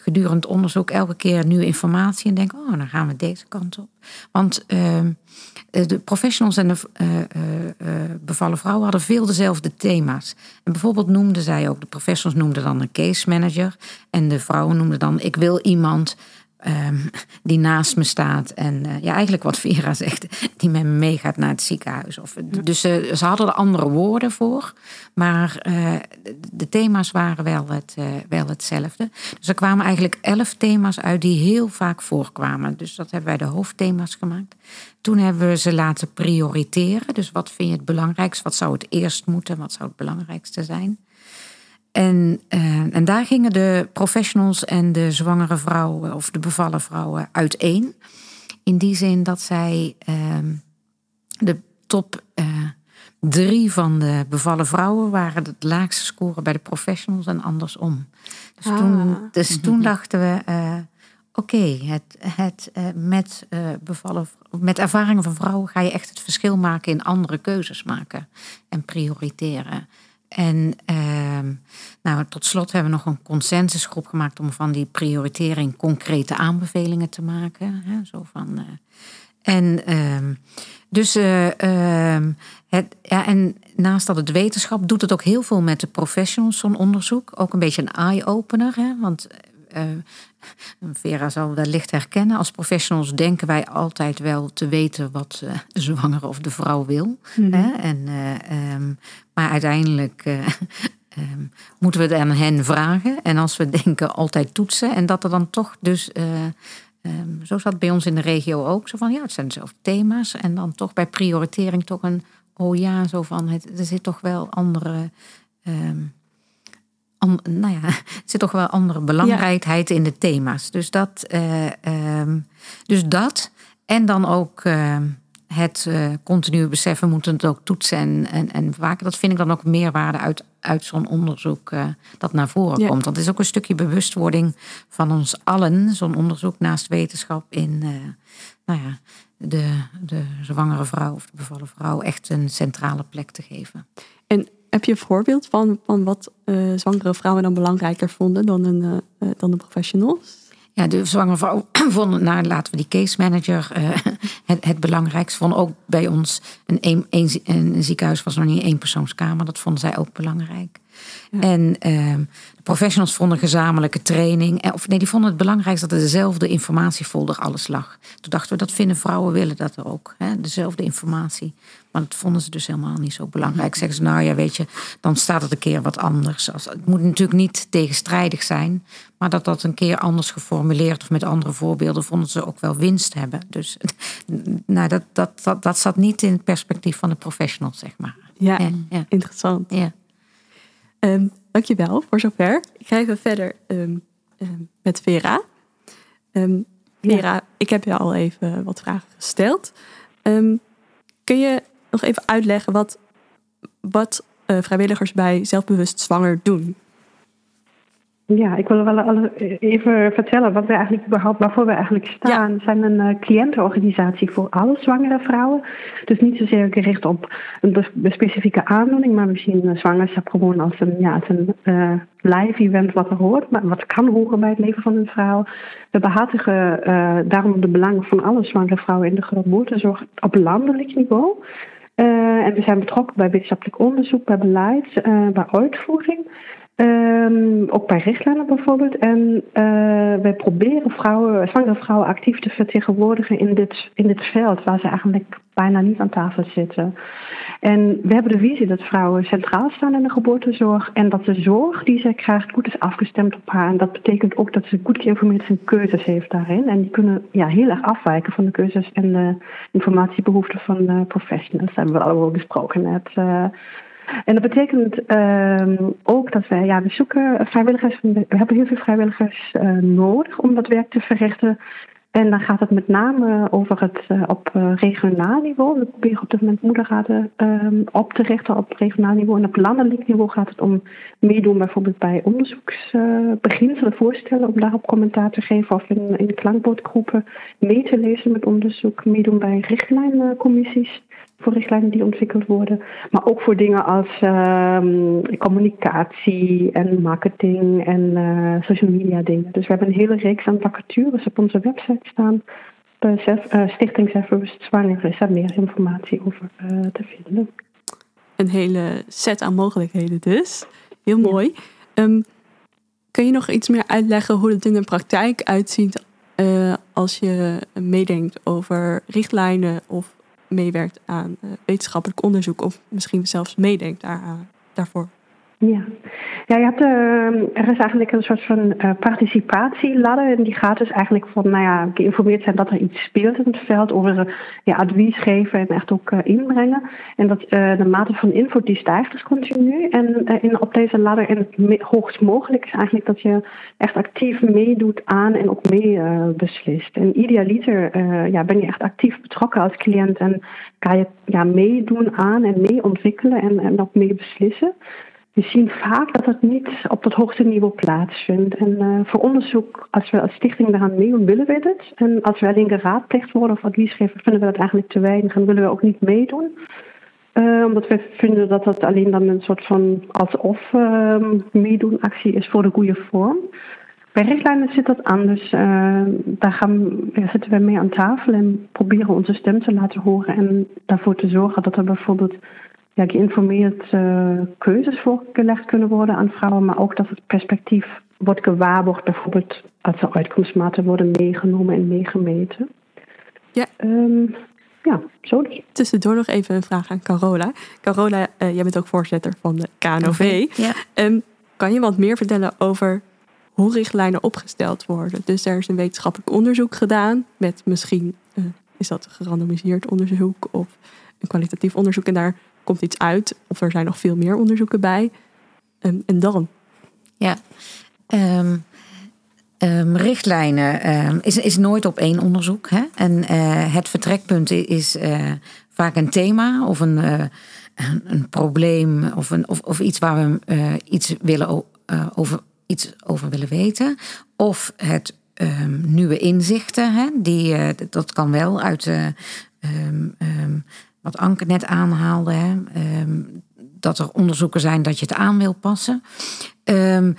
gedurende het onderzoek elke keer nieuwe informatie en denkt: oh, dan gaan we deze kant op. Want ehm, eh, de professionals en de eh, bevallen vrouwen hadden veel dezelfde thema's. En bijvoorbeeld noemden zij ook, de professionals noemden dan een case manager. En de vrouwen noemden dan: ik wil iemand ehm, die naast me staat. En eh, ja, eigenlijk wat Vera zegt, die met me meegaat naar het ziekenhuis. Of, Dus ze, ze hadden er andere woorden voor. Maar eh, de, thema's waren wel, het, eh, wel hetzelfde. Dus er kwamen eigenlijk elf thema's uit die heel vaak voorkwamen. Dus dat hebben wij de hoofdthema's gemaakt. Toen hebben we ze laten prioriteren. Dus wat vind je het belangrijkst? Wat zou het eerst moeten? Wat zou het belangrijkste zijn? En, eh, en daar gingen de professionals en de zwangere vrouwen of de bevallen vrouwen uiteen. In die zin dat zij ehm, de top eh, drie van de bevallen vrouwen waren het laagste scoren bij de professionals en andersom. Dus, Ah. toen, dus toen dachten we, eh, oké, het, het, met, bevallen, met ervaringen van vrouwen ga je echt het verschil maken in andere keuzes maken en prioriteren. En ehm, nou, tot slot hebben we nog een consensusgroep gemaakt om van die prioritering concrete aanbevelingen te maken. Hè, zo van, eh, en ehm, dus eh, ehm, het, ja, en naast dat het wetenschap doet het ook heel veel met de professionals, zo'n onderzoek. Ook een beetje een eye-opener. Want Vera zal wellicht herkennen. Als professionals denken wij altijd wel te weten wat eh, de zwangere of de vrouw wil. Hè? En, eh, ehm, maar uiteindelijk eh, ehm, moeten we het aan hen vragen. En als we [laughs] denken altijd toetsen. En dat er dan toch dus... eh, ehm, zo zat bij ons in de regio ook. Zo van, ja, het zijn dezelfde thema's. En dan toch bij prioritering toch een... Oh ja, zo van, het, er zit toch wel andere... an- nou ja, [laughs] er zit toch wel andere belangrijkheid in de thema's. Dus dat, eh, ehm, dus dat. En dan ook ehm, het eh, continue beseffen, moeten het ook toetsen en, en, en bewaken. Dat vind ik dan ook meerwaarde uit, uit zo'n onderzoek eh, dat naar voren Ja. komt. Want het is ook een stukje bewustwording van ons allen, zo'n onderzoek naast wetenschap in nou ja, de, de zwangere vrouw of de bevallen vrouw echt een centrale plek te geven. En heb je een voorbeeld van, van wat eh, zwangere vrouwen dan belangrijker vonden dan, een, eh, eh, dan de professionals? Ja, de zwangere vrouw [clears throat] vonden, nou laten we die case manager [laughs] het, het belangrijkste. Vonden ook bij ons, een, een, een, een ziekenhuis was nog niet een eenpersoonskamer. Dat vonden zij ook belangrijk. En ehm, de professionals vonden gezamenlijke training. Of nee, die vonden het belangrijk dat er dezelfde informatiefolder alles lag. Toen dachten we, dat vinden vrouwen willen dat er ook. Hè, dezelfde informatie. Maar dat vonden ze dus helemaal niet zo belangrijk. Zeggen ze, nou ja, weet je, dan staat het een keer wat anders. Als, het moet natuurlijk niet tegenstrijdig zijn. Maar dat dat een keer anders geformuleerd of met andere voorbeelden vonden ze ook wel winst hebben. Dus [laughs] nou, dat, dat, dat, dat zat niet in het perspectief van de professionals, zeg maar. Ja, Ja, ja. interessant. Ja. Ehm, dankjewel voor zover. Ik ga even verder ehm, ehm, met Vera. Vera, ik heb je al even wat vragen gesteld. Kun je nog even uitleggen wat, wat eh, vrijwilligers bij Zelfbewust Zwanger doen? Ja, ik wil wel alle- even vertellen wat we eigenlijk überhaupt, waarvoor we eigenlijk staan. We zijn een eh, cliëntenorganisatie voor alle zwangere vrouwen. Dus niet zozeer gericht op een specifieke aandoening, maar we zien eh, zwangerschap gewoon als een, ja, als een eh, live event wat er hoort, maar wat kan horen bij het leven van een vrouw. We behartigen eh, daarom de belangen van alle zwangere vrouwen in de geboortezorg op landelijk niveau. Eh, en we zijn betrokken bij wetenschappelijk onderzoek, bij beleid, eh, bij uitvoering. Ehm, ook bij richtlijnen bijvoorbeeld. En eh, wij proberen vrouwen, zwangere vrouwen actief te vertegenwoordigen in dit, in dit veld waar ze eigenlijk bijna niet aan tafel zitten. En we hebben de visie dat vrouwen centraal staan in de geboortezorg en dat de zorg die zij krijgt goed is afgestemd op haar. En dat betekent ook dat ze goed geïnformeerd zijn keuzes heeft daarin. En die kunnen ja, heel erg afwijken van de keuzes en de informatiebehoeften van de professionals. Dat hebben we al over gesproken net. eh. En dat betekent ehm, ook dat wij, ja, we zoeken vrijwilligers, we hebben heel veel vrijwilligers eh, nodig om dat werk te verrichten. En dan gaat het met name over het eh, op eh, regionaal niveau. We proberen op dit moment moederraden ehm, op te richten op regionaal niveau. En op landelijk niveau gaat het om meedoen bijvoorbeeld bij onderzoeksbeginselen, voorstellen, om daarop commentaar te geven of in, in klankbordgroepen mee te lezen met onderzoek, meedoen bij richtlijncommissies voor richtlijnen die ontwikkeld worden. Maar ook voor dingen als ehm, communicatie en marketing en eh, social media dingen. Dus we hebben een hele reeks aan vacatures op onze website staan. Bij Zef- eh, Stichting Zelfbewust Zwanger is daar meer informatie over eh, te vinden. Een hele set aan mogelijkheden dus. Heel mooi. Ehm, kun je nog iets meer uitleggen hoe het in de praktijk uitziet als je meedenkt over richtlijnen of meewerkt aan eh, wetenschappelijk onderzoek of misschien zelfs meedenkt daaraan, daarvoor? Ja. Ja, je hebt, uh, er is eigenlijk een soort van uh, participatieladder. En die gaat dus eigenlijk van, nou ja, geïnformeerd zijn dat er iets speelt in het veld. Over ja, advies geven en echt ook uh, inbrengen. En dat de mate van invloed die stijgt dus continu. En in, op deze ladder, en het hoogst mogelijk is eigenlijk dat je echt actief meedoet aan en ook mee beslist. En idealiter ja, ben je echt actief betrokken als cliënt. En kan je ja, meedoen aan en mee ontwikkelen en, en ook mee beslissen we zien vaak dat het niet op het hoogste niveau plaatsvindt. En uh, voor onderzoek, als we als stichting daaraan meedoen, willen we dit. En als we alleen geraadpleegd worden of advies geven, vinden we dat eigenlijk te weinig en willen we ook niet meedoen. Uh, omdat we vinden dat dat alleen dan een soort van alsof uh, meedoen actie is voor de goede vorm. Bij richtlijnen zit dat anders. Uh, daar gaan, ja, zitten we mee aan tafel en proberen onze stem te laten horen en daarvoor te zorgen dat er bijvoorbeeld ja, geïnformeerd uh, keuzes voorgelegd kunnen worden aan vrouwen, maar ook dat het perspectief wordt gewaarborgd, bijvoorbeeld als er uitkomstmaten worden meegenomen en meegemeten. Ja. Um, ja, zo dus. Tussendoor nog even een vraag aan Carola. Carola, uh, jij bent ook voorzitter van de KNOV. Ja. Um, kan je wat meer vertellen over hoe richtlijnen opgesteld worden? Dus er is een wetenschappelijk onderzoek gedaan met misschien, uh, is dat een gerandomiseerd onderzoek of een kwalitatief onderzoek en daar komt iets uit of er zijn nog veel meer onderzoeken bij. Um, en dan? Ja, um, um, richtlijnen is, is nooit op één onderzoek. Hè? En uh, het vertrekpunt is uh, vaak een thema of een, uh, een, een, probleem of, een, of, of iets waar we iets, willen, over, iets over willen weten. Of het nieuwe inzichten, hè? Die, dat kan wel uit wat Anke net aanhaalde, hè, ehm, dat er onderzoeken zijn dat je het aan wil passen. Um,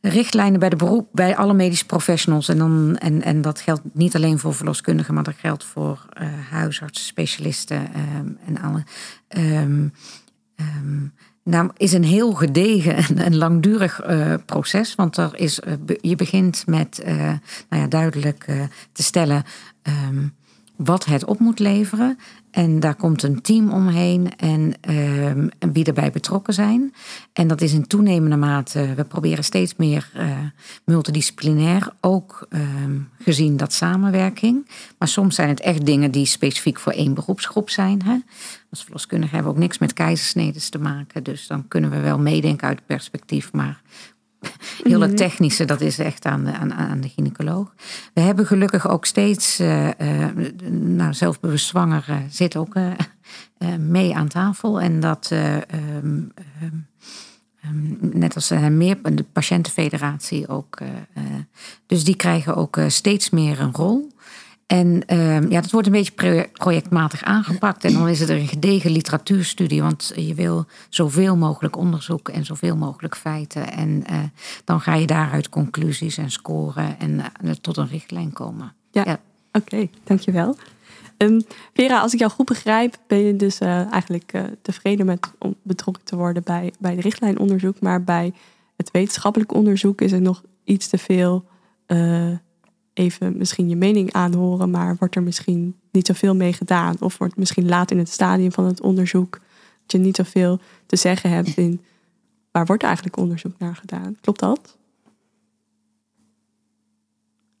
richtlijnen bij de beroep, bij alle medische professionals. En, dan, en, en dat geldt niet alleen voor verloskundigen, maar dat geldt voor uh, huisartsen, specialisten um, en alle. Nou, is een heel gedegen en, langdurig uh, proces. Want er is, uh, je begint met nou ja, duidelijk te stellen wat het op moet leveren. En daar komt een team omheen en, uh, wie erbij betrokken zijn. En dat is in toenemende mate, we proberen steeds meer uh, multidisciplinair, ook uh, gezien dat samenwerking. Maar soms zijn het echt dingen die specifiek voor één beroepsgroep zijn. Hè? Als verloskundige hebben we ook niks met keizersnedes te maken. Dus dan kunnen we wel meedenken uit perspectief. Maar Heel het mhm. technische, dat is echt aan de, aan, aan de gynaecoloog. We hebben gelukkig ook steeds, uh, uh, nou, zelfbewust zwanger uh, zit ook mee aan tafel. En dat, um, um, net als meer, de patiëntenfederatie ook. dus die krijgen ook steeds meer een rol. En uh, ja, dat wordt een beetje projectmatig aangepakt. En dan is het een gedegen literatuurstudie. Want je wil zoveel mogelijk onderzoek en zoveel mogelijk feiten. En uh, dan ga je daaruit conclusies en scoren en uh, tot een richtlijn komen. Ja, ja. oké, okay, dankjewel. Um, Vera, als ik jou goed begrijp, ben je dus eh, eigenlijk tevreden met om betrokken te worden bij, bij de richtlijnonderzoek. Maar bij het wetenschappelijk onderzoek is er nog iets te veel even misschien je mening aanhoren, maar wordt er misschien niet zoveel mee gedaan? Of wordt misschien laat in het stadium van het onderzoek dat je niet zoveel te zeggen hebt in waar wordt eigenlijk onderzoek naar gedaan? Klopt dat?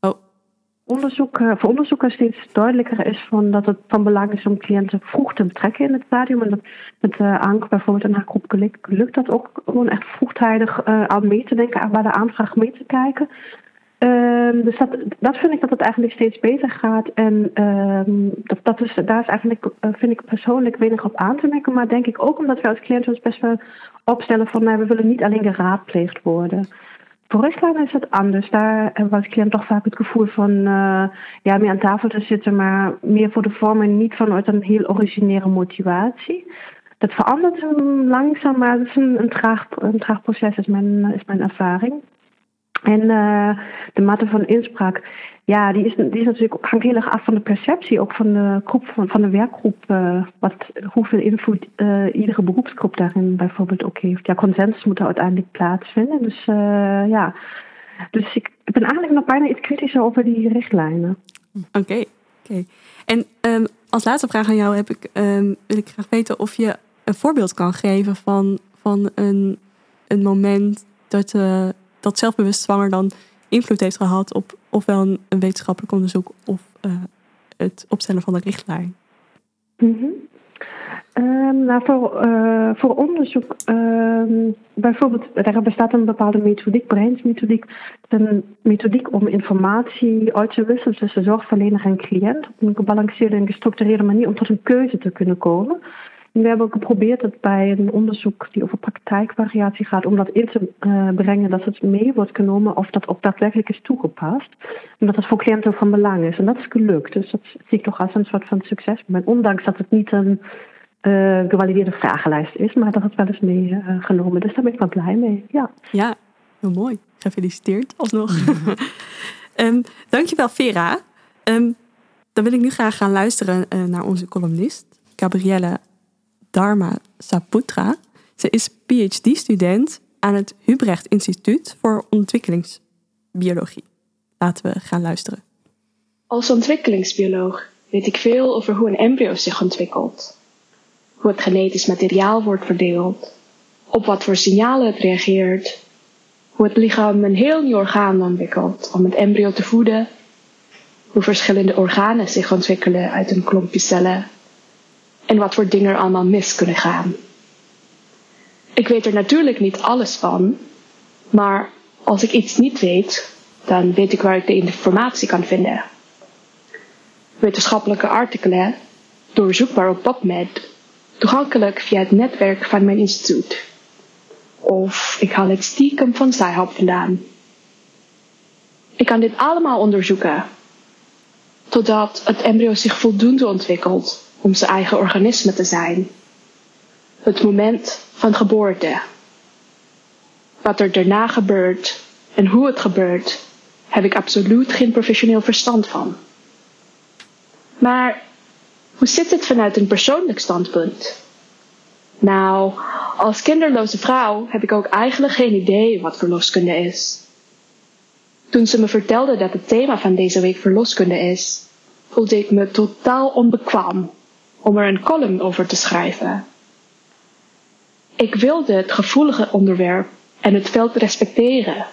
Oh. Onderzoek, eh, voor onderzoekers steeds duidelijker is van dat het van belang is om cliënten vroeg te betrekken in het stadium. En met uh, Anke bijvoorbeeld in haar groep lukt dat ook gewoon echt vroegtijdig uh, aan mee te denken, aan bij de aanvraag mee te kijken. Um, dus dat, dat vind ik dat het eigenlijk steeds beter gaat. En um, dat, dat is, daar is eigenlijk, uh, vind ik persoonlijk weinig op aan te merken. Maar denk ik ook omdat we als cliënt ons best wel opstellen van nou, we willen niet alleen geraadpleegd worden. Voor richtlijnen is het anders. Daar hebben we als cliënt toch vaak het gevoel van uh, ja, meer aan tafel te zitten, maar meer voor de vorm en niet vanuit een heel originele motivatie. Dat verandert langzaam, maar het is een, een, traag, een proces, is mijn, is mijn ervaring. En uh, de mate van inspraak, ja, die is, die natuurlijk hangt heel erg af van de perceptie, ook van de groep van, de werkgroep, uh, wat, hoeveel invloed uh, iedere beroepsgroep daarin bijvoorbeeld ook heeft. Ja, consensus moet er uiteindelijk plaatsvinden. Dus ja, dus ik, ben eigenlijk nog bijna iets kritischer over die richtlijnen. Oké, okay. Okay. En um, als laatste vraag aan jou heb ik, um, wil ik graag weten of je een voorbeeld kan geven van, van een, een moment dat, eh, dat zelfbewust zwanger dan invloed heeft gehad op ofwel een, wetenschappelijk onderzoek of eh, het opstellen van de richtlijn. Mhm. Ehm, nou, voor, eh, voor onderzoek, ehm, bijvoorbeeld, er bestaat een bepaalde methodiek, breinsmethodiek. Een methodiek om informatie uit te wisselen tussen zorgverlener en cliënt op een gebalanceerde en gestructureerde manier om tot een keuze te kunnen komen. We hebben ook geprobeerd het bij een onderzoek die over praktijkvariatie gaat, om dat in te uh, brengen dat het mee wordt genomen of dat ook daadwerkelijk is toegepast. En dat het voor cliënten van belang is. En dat is gelukt. Dus dat zie ik toch als een soort van succes. Maar ondanks dat het niet een uh, vragenlijst is, maar dat het wel eens meegenomen. Uh, dus daar ben ik wel blij mee. Ja, ja heel mooi. Gefeliciteerd alsnog. um, [laughs] dankjewel Vera. Um, dan wil ik nu graag gaan luisteren naar onze columnist, Gabrielle Dharma Saputra. Ze is PhD-student aan het Hubrecht Instituut voor Ontwikkelingsbiologie. Laten we gaan luisteren. Als ontwikkelingsbioloog weet ik veel over hoe een embryo zich ontwikkelt hoe het genetisch materiaal wordt verdeeld, op wat voor signalen het reageert, hoe het lichaam een heel nieuw orgaan ontwikkelt om het embryo te voeden, hoe verschillende organen zich ontwikkelen uit een klompje cellen en wat voor dingen er allemaal mis kunnen gaan. Ik weet er natuurlijk niet alles van, maar als ik iets niet weet, dan weet ik waar ik de informatie kan vinden. Wetenschappelijke artikelen, doorzoekbaar op PubMed, toegankelijk via het netwerk van mijn instituut. Of ik haal het stiekem van Sci-Hub vandaan. Ik kan dit allemaal onderzoeken, totdat het embryo zich voldoende ontwikkelt om zijn eigen organisme te zijn. Het moment van geboorte. Wat er daarna gebeurt en hoe het gebeurt, heb ik absoluut geen professioneel verstand van. Maar hoe zit het vanuit een persoonlijk standpunt? Nou, als kinderloze vrouw heb ik ook eigenlijk geen idee wat verloskunde is. Toen ze me vertelde dat het thema van deze week verloskunde is, voelde ik me totaal onbekwaam om er een column over te schrijven. Ik wilde het gevoelige onderwerp en het veld respecteren.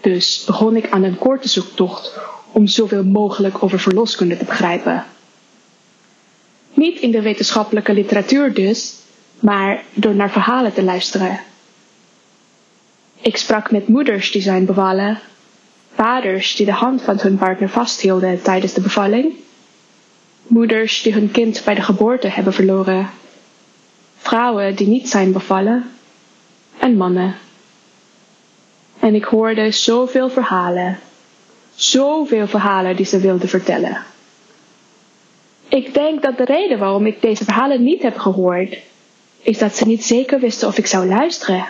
Dus begon ik aan een korte zoektocht om zoveel mogelijk over verloskunde te begrijpen. Niet in de wetenschappelijke literatuur dus, maar door naar verhalen te luisteren. Ik sprak met moeders die zijn bevallen, vaders die de hand van hun partner vasthielden tijdens de bevalling, moeders die hun kind bij de geboorte hebben verloren, vrouwen die niet zijn bevallen en mannen. En ik hoorde zoveel verhalen, zoveel verhalen die ze wilden vertellen. Ik denk dat de reden waarom ik deze verhalen niet heb gehoord, is dat ze niet zeker wisten of ik zou luisteren.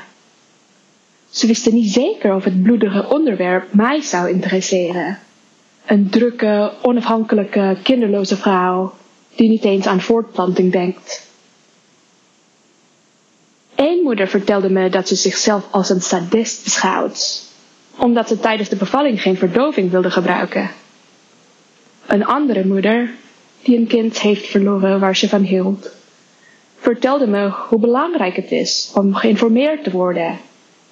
Ze wisten niet zeker of het bloedige onderwerp mij zou interesseren. Een drukke, onafhankelijke, kinderloze vrouw die niet eens aan voortplanting denkt. Eén moeder vertelde me dat ze zichzelf als een sadist beschouwt, omdat ze tijdens de bevalling geen verdoving wilde gebruiken. Een andere moeder die een kind heeft verloren waar ze van hield, vertelde me hoe belangrijk het is om geïnformeerd te worden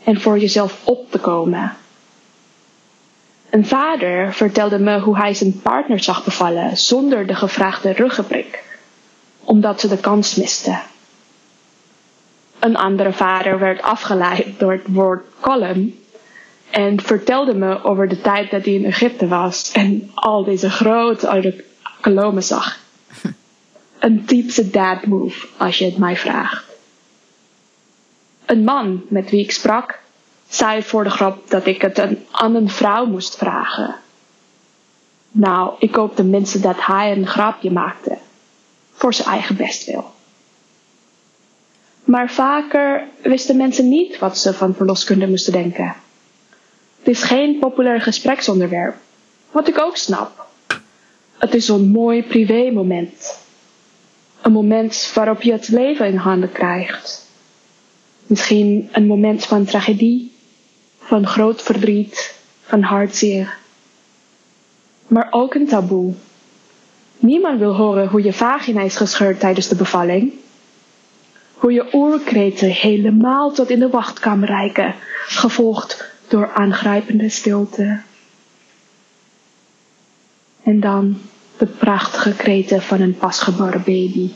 en voor jezelf op te komen. Een vader vertelde me hoe hij zijn partner zag bevallen zonder de gevraagde ruggenprik, omdat ze de kans miste. Een andere vader werd afgeleid door het woord column en vertelde me over de tijd dat hij in Egypte was en al deze grote Kolome zag. [laughs] Een typische dad move, als je het mij vraagt. Een man met wie ik sprak, zei voor de grap dat ik het een, aan een vrouw moest vragen. Nou, ik hoop tenminste dat hij een grapje maakte. Voor zijn eigen bestwil. Maar vaker wisten mensen niet wat ze van verloskunde moesten denken. Het is geen populair gespreksonderwerp, wat ik ook snap. Het is zo'n mooi privé moment. Een moment waarop je het leven in handen krijgt. Misschien een moment van tragedie, van groot verdriet, van hartzeer. Maar ook een taboe. Niemand wil horen hoe je vagina is gescheurd tijdens de bevalling. Hoe je oerkreten helemaal tot in de wachtkamer reiken, gevolgd door aangrijpende stilte. En dan de prachtige kreten van een pasgeboren baby.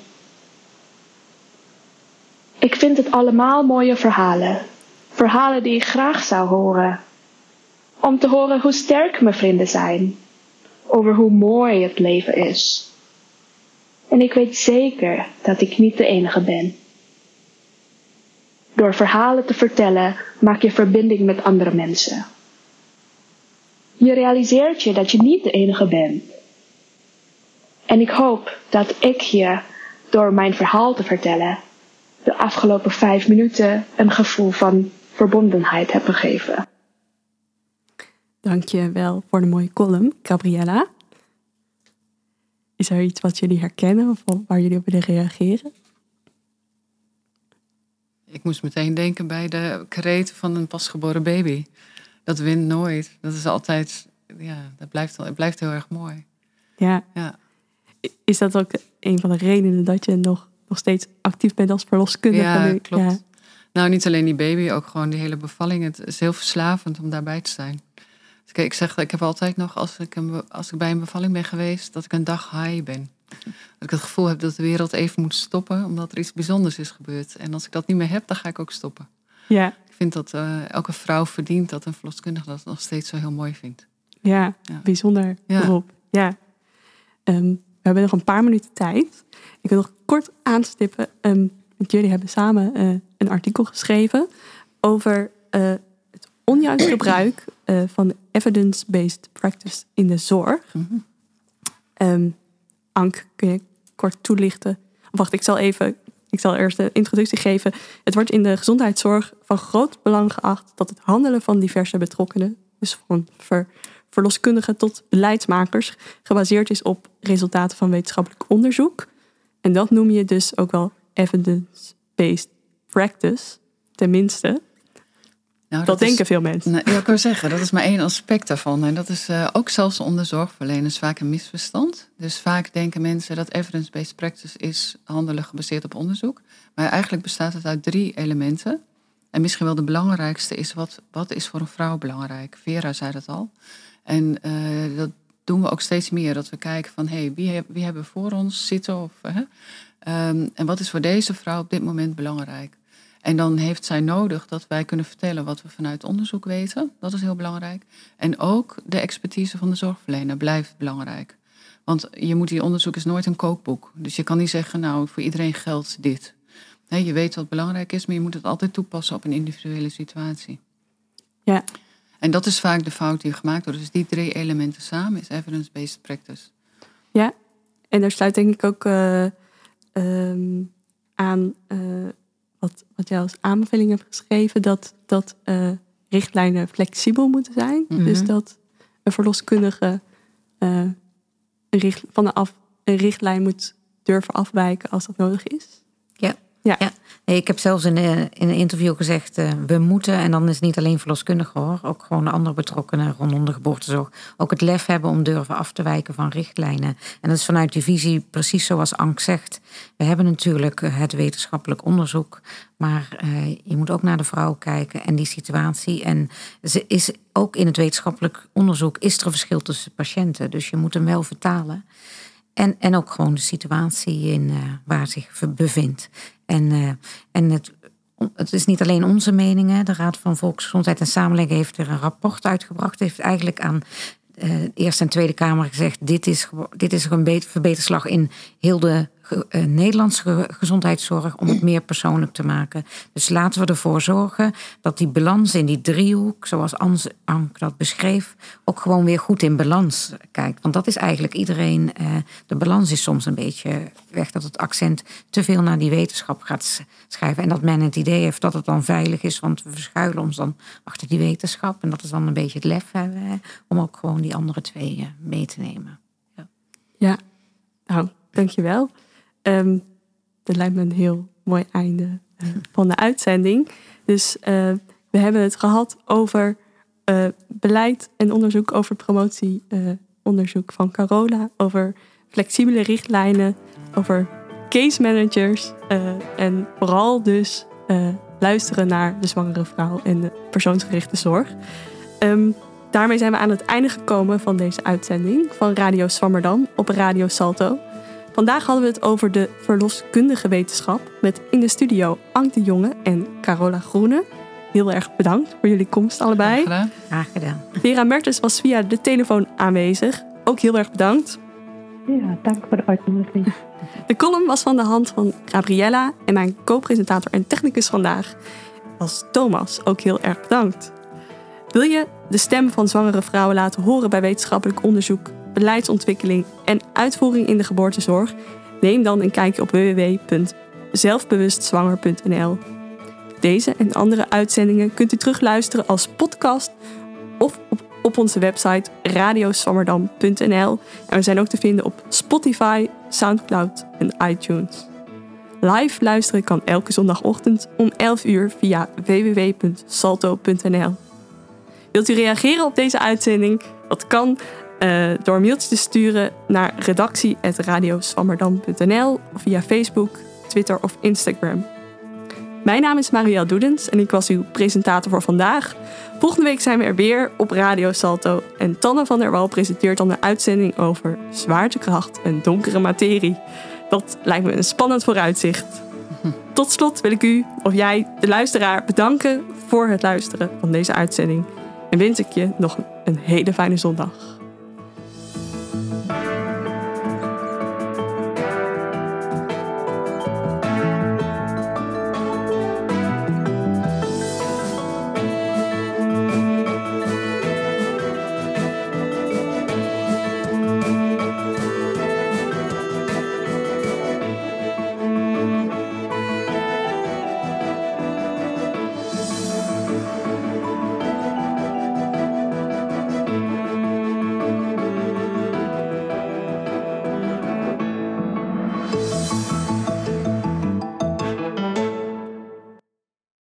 Ik vind het allemaal mooie verhalen. Verhalen die ik graag zou horen. Om te horen hoe sterk mijn vrienden zijn. Over hoe mooi het leven is. En ik weet zeker dat ik niet de enige ben. Door verhalen te vertellen maak je verbinding met andere mensen. Je realiseert je dat je niet de enige bent. En ik hoop dat ik je door mijn verhaal te vertellen de afgelopen vijf minuten een gevoel van verbondenheid heb gegeven. Dank je wel voor de mooie column, Gabriella. Is er iets wat jullie herkennen of waar jullie op willen reageren? Ik moest meteen denken bij de kreten van een pasgeboren baby. Dat wint nooit. Dat is altijd, ja, dat blijft, het blijft heel erg mooi. Ja. Ja. Is dat ook een van de redenen dat je nog, nog steeds actief bent als verloskundige? Ja, nu? klopt. Ja. Nou, niet alleen die baby, ook gewoon die hele bevalling. Het is heel verslavend om daarbij te zijn. Dus kijk, ik zeg, ik heb altijd nog, als ik, een, als ik bij een bevalling ben geweest, dat ik een dag high ben. Dat ik het gevoel heb dat de wereld even moet stoppen, omdat er iets bijzonders is gebeurd. En als ik dat niet meer heb, dan ga ik ook stoppen. Ja, Ik vind dat eh, elke vrouw verdient dat een verloskundige dat nog steeds zo heel mooi vindt. ja, Ja. bijzonder Ja. Rob. Ja. Ehm, we hebben nog een paar minuten tijd. Ik wil nog kort aanstippen. ehm, want jullie hebben samen eh, een artikel geschreven over eh, het onjuist [clears throat] gebruik eh, van de evidence-based practice in de zorg. Mhm. Ehm, Ank, kun je kort toelichten? Wacht, ik zal even. Ik zal eerst de introductie geven. Het wordt in de gezondheidszorg van groot belang geacht dat het handelen van diverse betrokkenen, dus van ver, verloskundigen tot beleidsmakers, gebaseerd is op resultaten van wetenschappelijk onderzoek. En dat noem je dus ook wel evidence-based practice, tenminste. Nou, Dat, denken veel mensen. Nou, ja, ik wil zeggen, dat is maar één aspect daarvan. En dat is eh, ook zelfs onder zorgverleners vaak een misverstand. Dus vaak denken mensen dat evidence-based practice is handelen gebaseerd op onderzoek. Maar eigenlijk bestaat het uit drie elementen. En misschien wel de belangrijkste is, wat, wat is voor een vrouw belangrijk? Vera zei dat al. En eh, dat doen we ook steeds meer. Dat we kijken van, hé, hey, wie, heb- wie hebben we voor ons zitten? Of? Ehm, en wat is voor deze vrouw op dit moment belangrijk? En dan heeft zij nodig dat wij kunnen vertellen wat we vanuit onderzoek weten. Dat is heel belangrijk. En ook de expertise van de zorgverlener blijft belangrijk. Want je moet, die onderzoek is nooit een kookboek. Dus je kan niet zeggen, nou, voor iedereen geldt dit. Nee, je weet wat belangrijk is, maar je moet het altijd toepassen op een individuele situatie. Ja. En dat is vaak de fout die gemaakt wordt. Dus die drie elementen samen is evidence-based practice. Ja, en daar sluit denk ik ook eh, ehm, aan eh, wat, wat jij als aanbeveling hebt geschreven, dat, dat eh, richtlijnen flexibel moeten zijn. Mhm. Dus dat een verloskundige eh, een richt, van de af, een richtlijn moet durven afwijken als dat nodig is. Ja. Ja. Nee, ik heb zelfs in, eh, in een interview gezegd, eh, we moeten, en dan is het niet alleen verloskundigen hoor, ook gewoon de andere betrokkenen rondom de geboortezorg, ook het lef hebben om durven af te wijken van richtlijnen. En dat is vanuit die visie precies zoals Ank zegt. We hebben natuurlijk eh, het wetenschappelijk onderzoek, maar je moet ook naar de vrouw kijken en die situatie. En ze is ook in het wetenschappelijk onderzoek is er een verschil tussen patiënten, dus je moet hem wel vertalen. En, en ook gewoon de situatie in, eh, waar zich bevindt. En, eh, en het, het is niet alleen onze mening. hè. De Raad van Volksgezondheid en Samenleving heeft er een rapport uitgebracht. Heeft eigenlijk aan eh, de Eerste en Tweede Kamer gezegd: dit is, dit is een bet- verbeterslag in heel de Nederlandse ge- gezondheidszorg om het meer persoonlijk te maken. Dus laten we ervoor zorgen dat die balans in die driehoek, zoals Ank dat beschreef, ook gewoon weer goed in balans kijkt. Want dat is eigenlijk iedereen. eh, de balans is soms een beetje weg dat het accent te veel naar die wetenschap gaat schrijven. En dat men het idee heeft dat het dan veilig is, want we verschuilen ons dan achter die wetenschap. En dat is dan een beetje het lef hebben om ook gewoon die andere twee eh, mee te nemen. Ja, nou, dankjewel. Ehm dat lijkt me een heel mooi einde eh, [laughs] van de uitzending. Dus eh, we hebben het gehad over eh, beleid en onderzoek over promotieonderzoek van Carola, over flexibele richtlijnen, over case managers. en vooral dus luisteren naar de zwangere vrouw en de persoonsgerichte zorg. Ehm, daarmee zijn we aan het einde gekomen van deze uitzending van Radio Swammerdam op Radio Salto. Vandaag hadden we het over de verloskundige wetenschap met in de studio Ank de Jonge en Carola Groene. Heel erg bedankt voor jullie komst allebei. Gedaan. Graag gedaan. Vera Mertens was via de telefoon aanwezig. Ook heel erg bedankt. Ja, dank voor de uitnodiging. De column was van de hand van Gabriella en mijn co-presentator en technicus vandaag was Thomas. Ook heel erg bedankt. Wil je de stem van zwangere vrouwen laten horen bij wetenschappelijk onderzoek, beleidsontwikkeling en uitvoering in de geboortezorg? Neem dan een kijkje op www.zelfbewustzwanger.nl. Deze en andere uitzendingen kunt u terugluisteren als podcast of op, onze website radioswammerdam.nl. En we zijn ook te vinden op Spotify, Soundcloud en iTunes. Live luisteren kan elke zondagochtend om 11 uur via www.salto.nl. Wilt u reageren op deze uitzending? Dat kan eh, door een mailtje te sturen naar redactie.radioswammerdam.nl of via Facebook, Twitter of Instagram. Mijn naam is Marielle Doedens en ik was uw presentator voor vandaag. Volgende week zijn we er weer op Radio Salto. En Tanne van der Wal presenteert dan de uitzending over zwaartekracht en donkere materie. Dat lijkt me een spannend vooruitzicht. Tot slot wil ik u, of jij, de luisteraar, bedanken voor het luisteren van deze uitzending. En wens ik je nog een hele fijne zondag.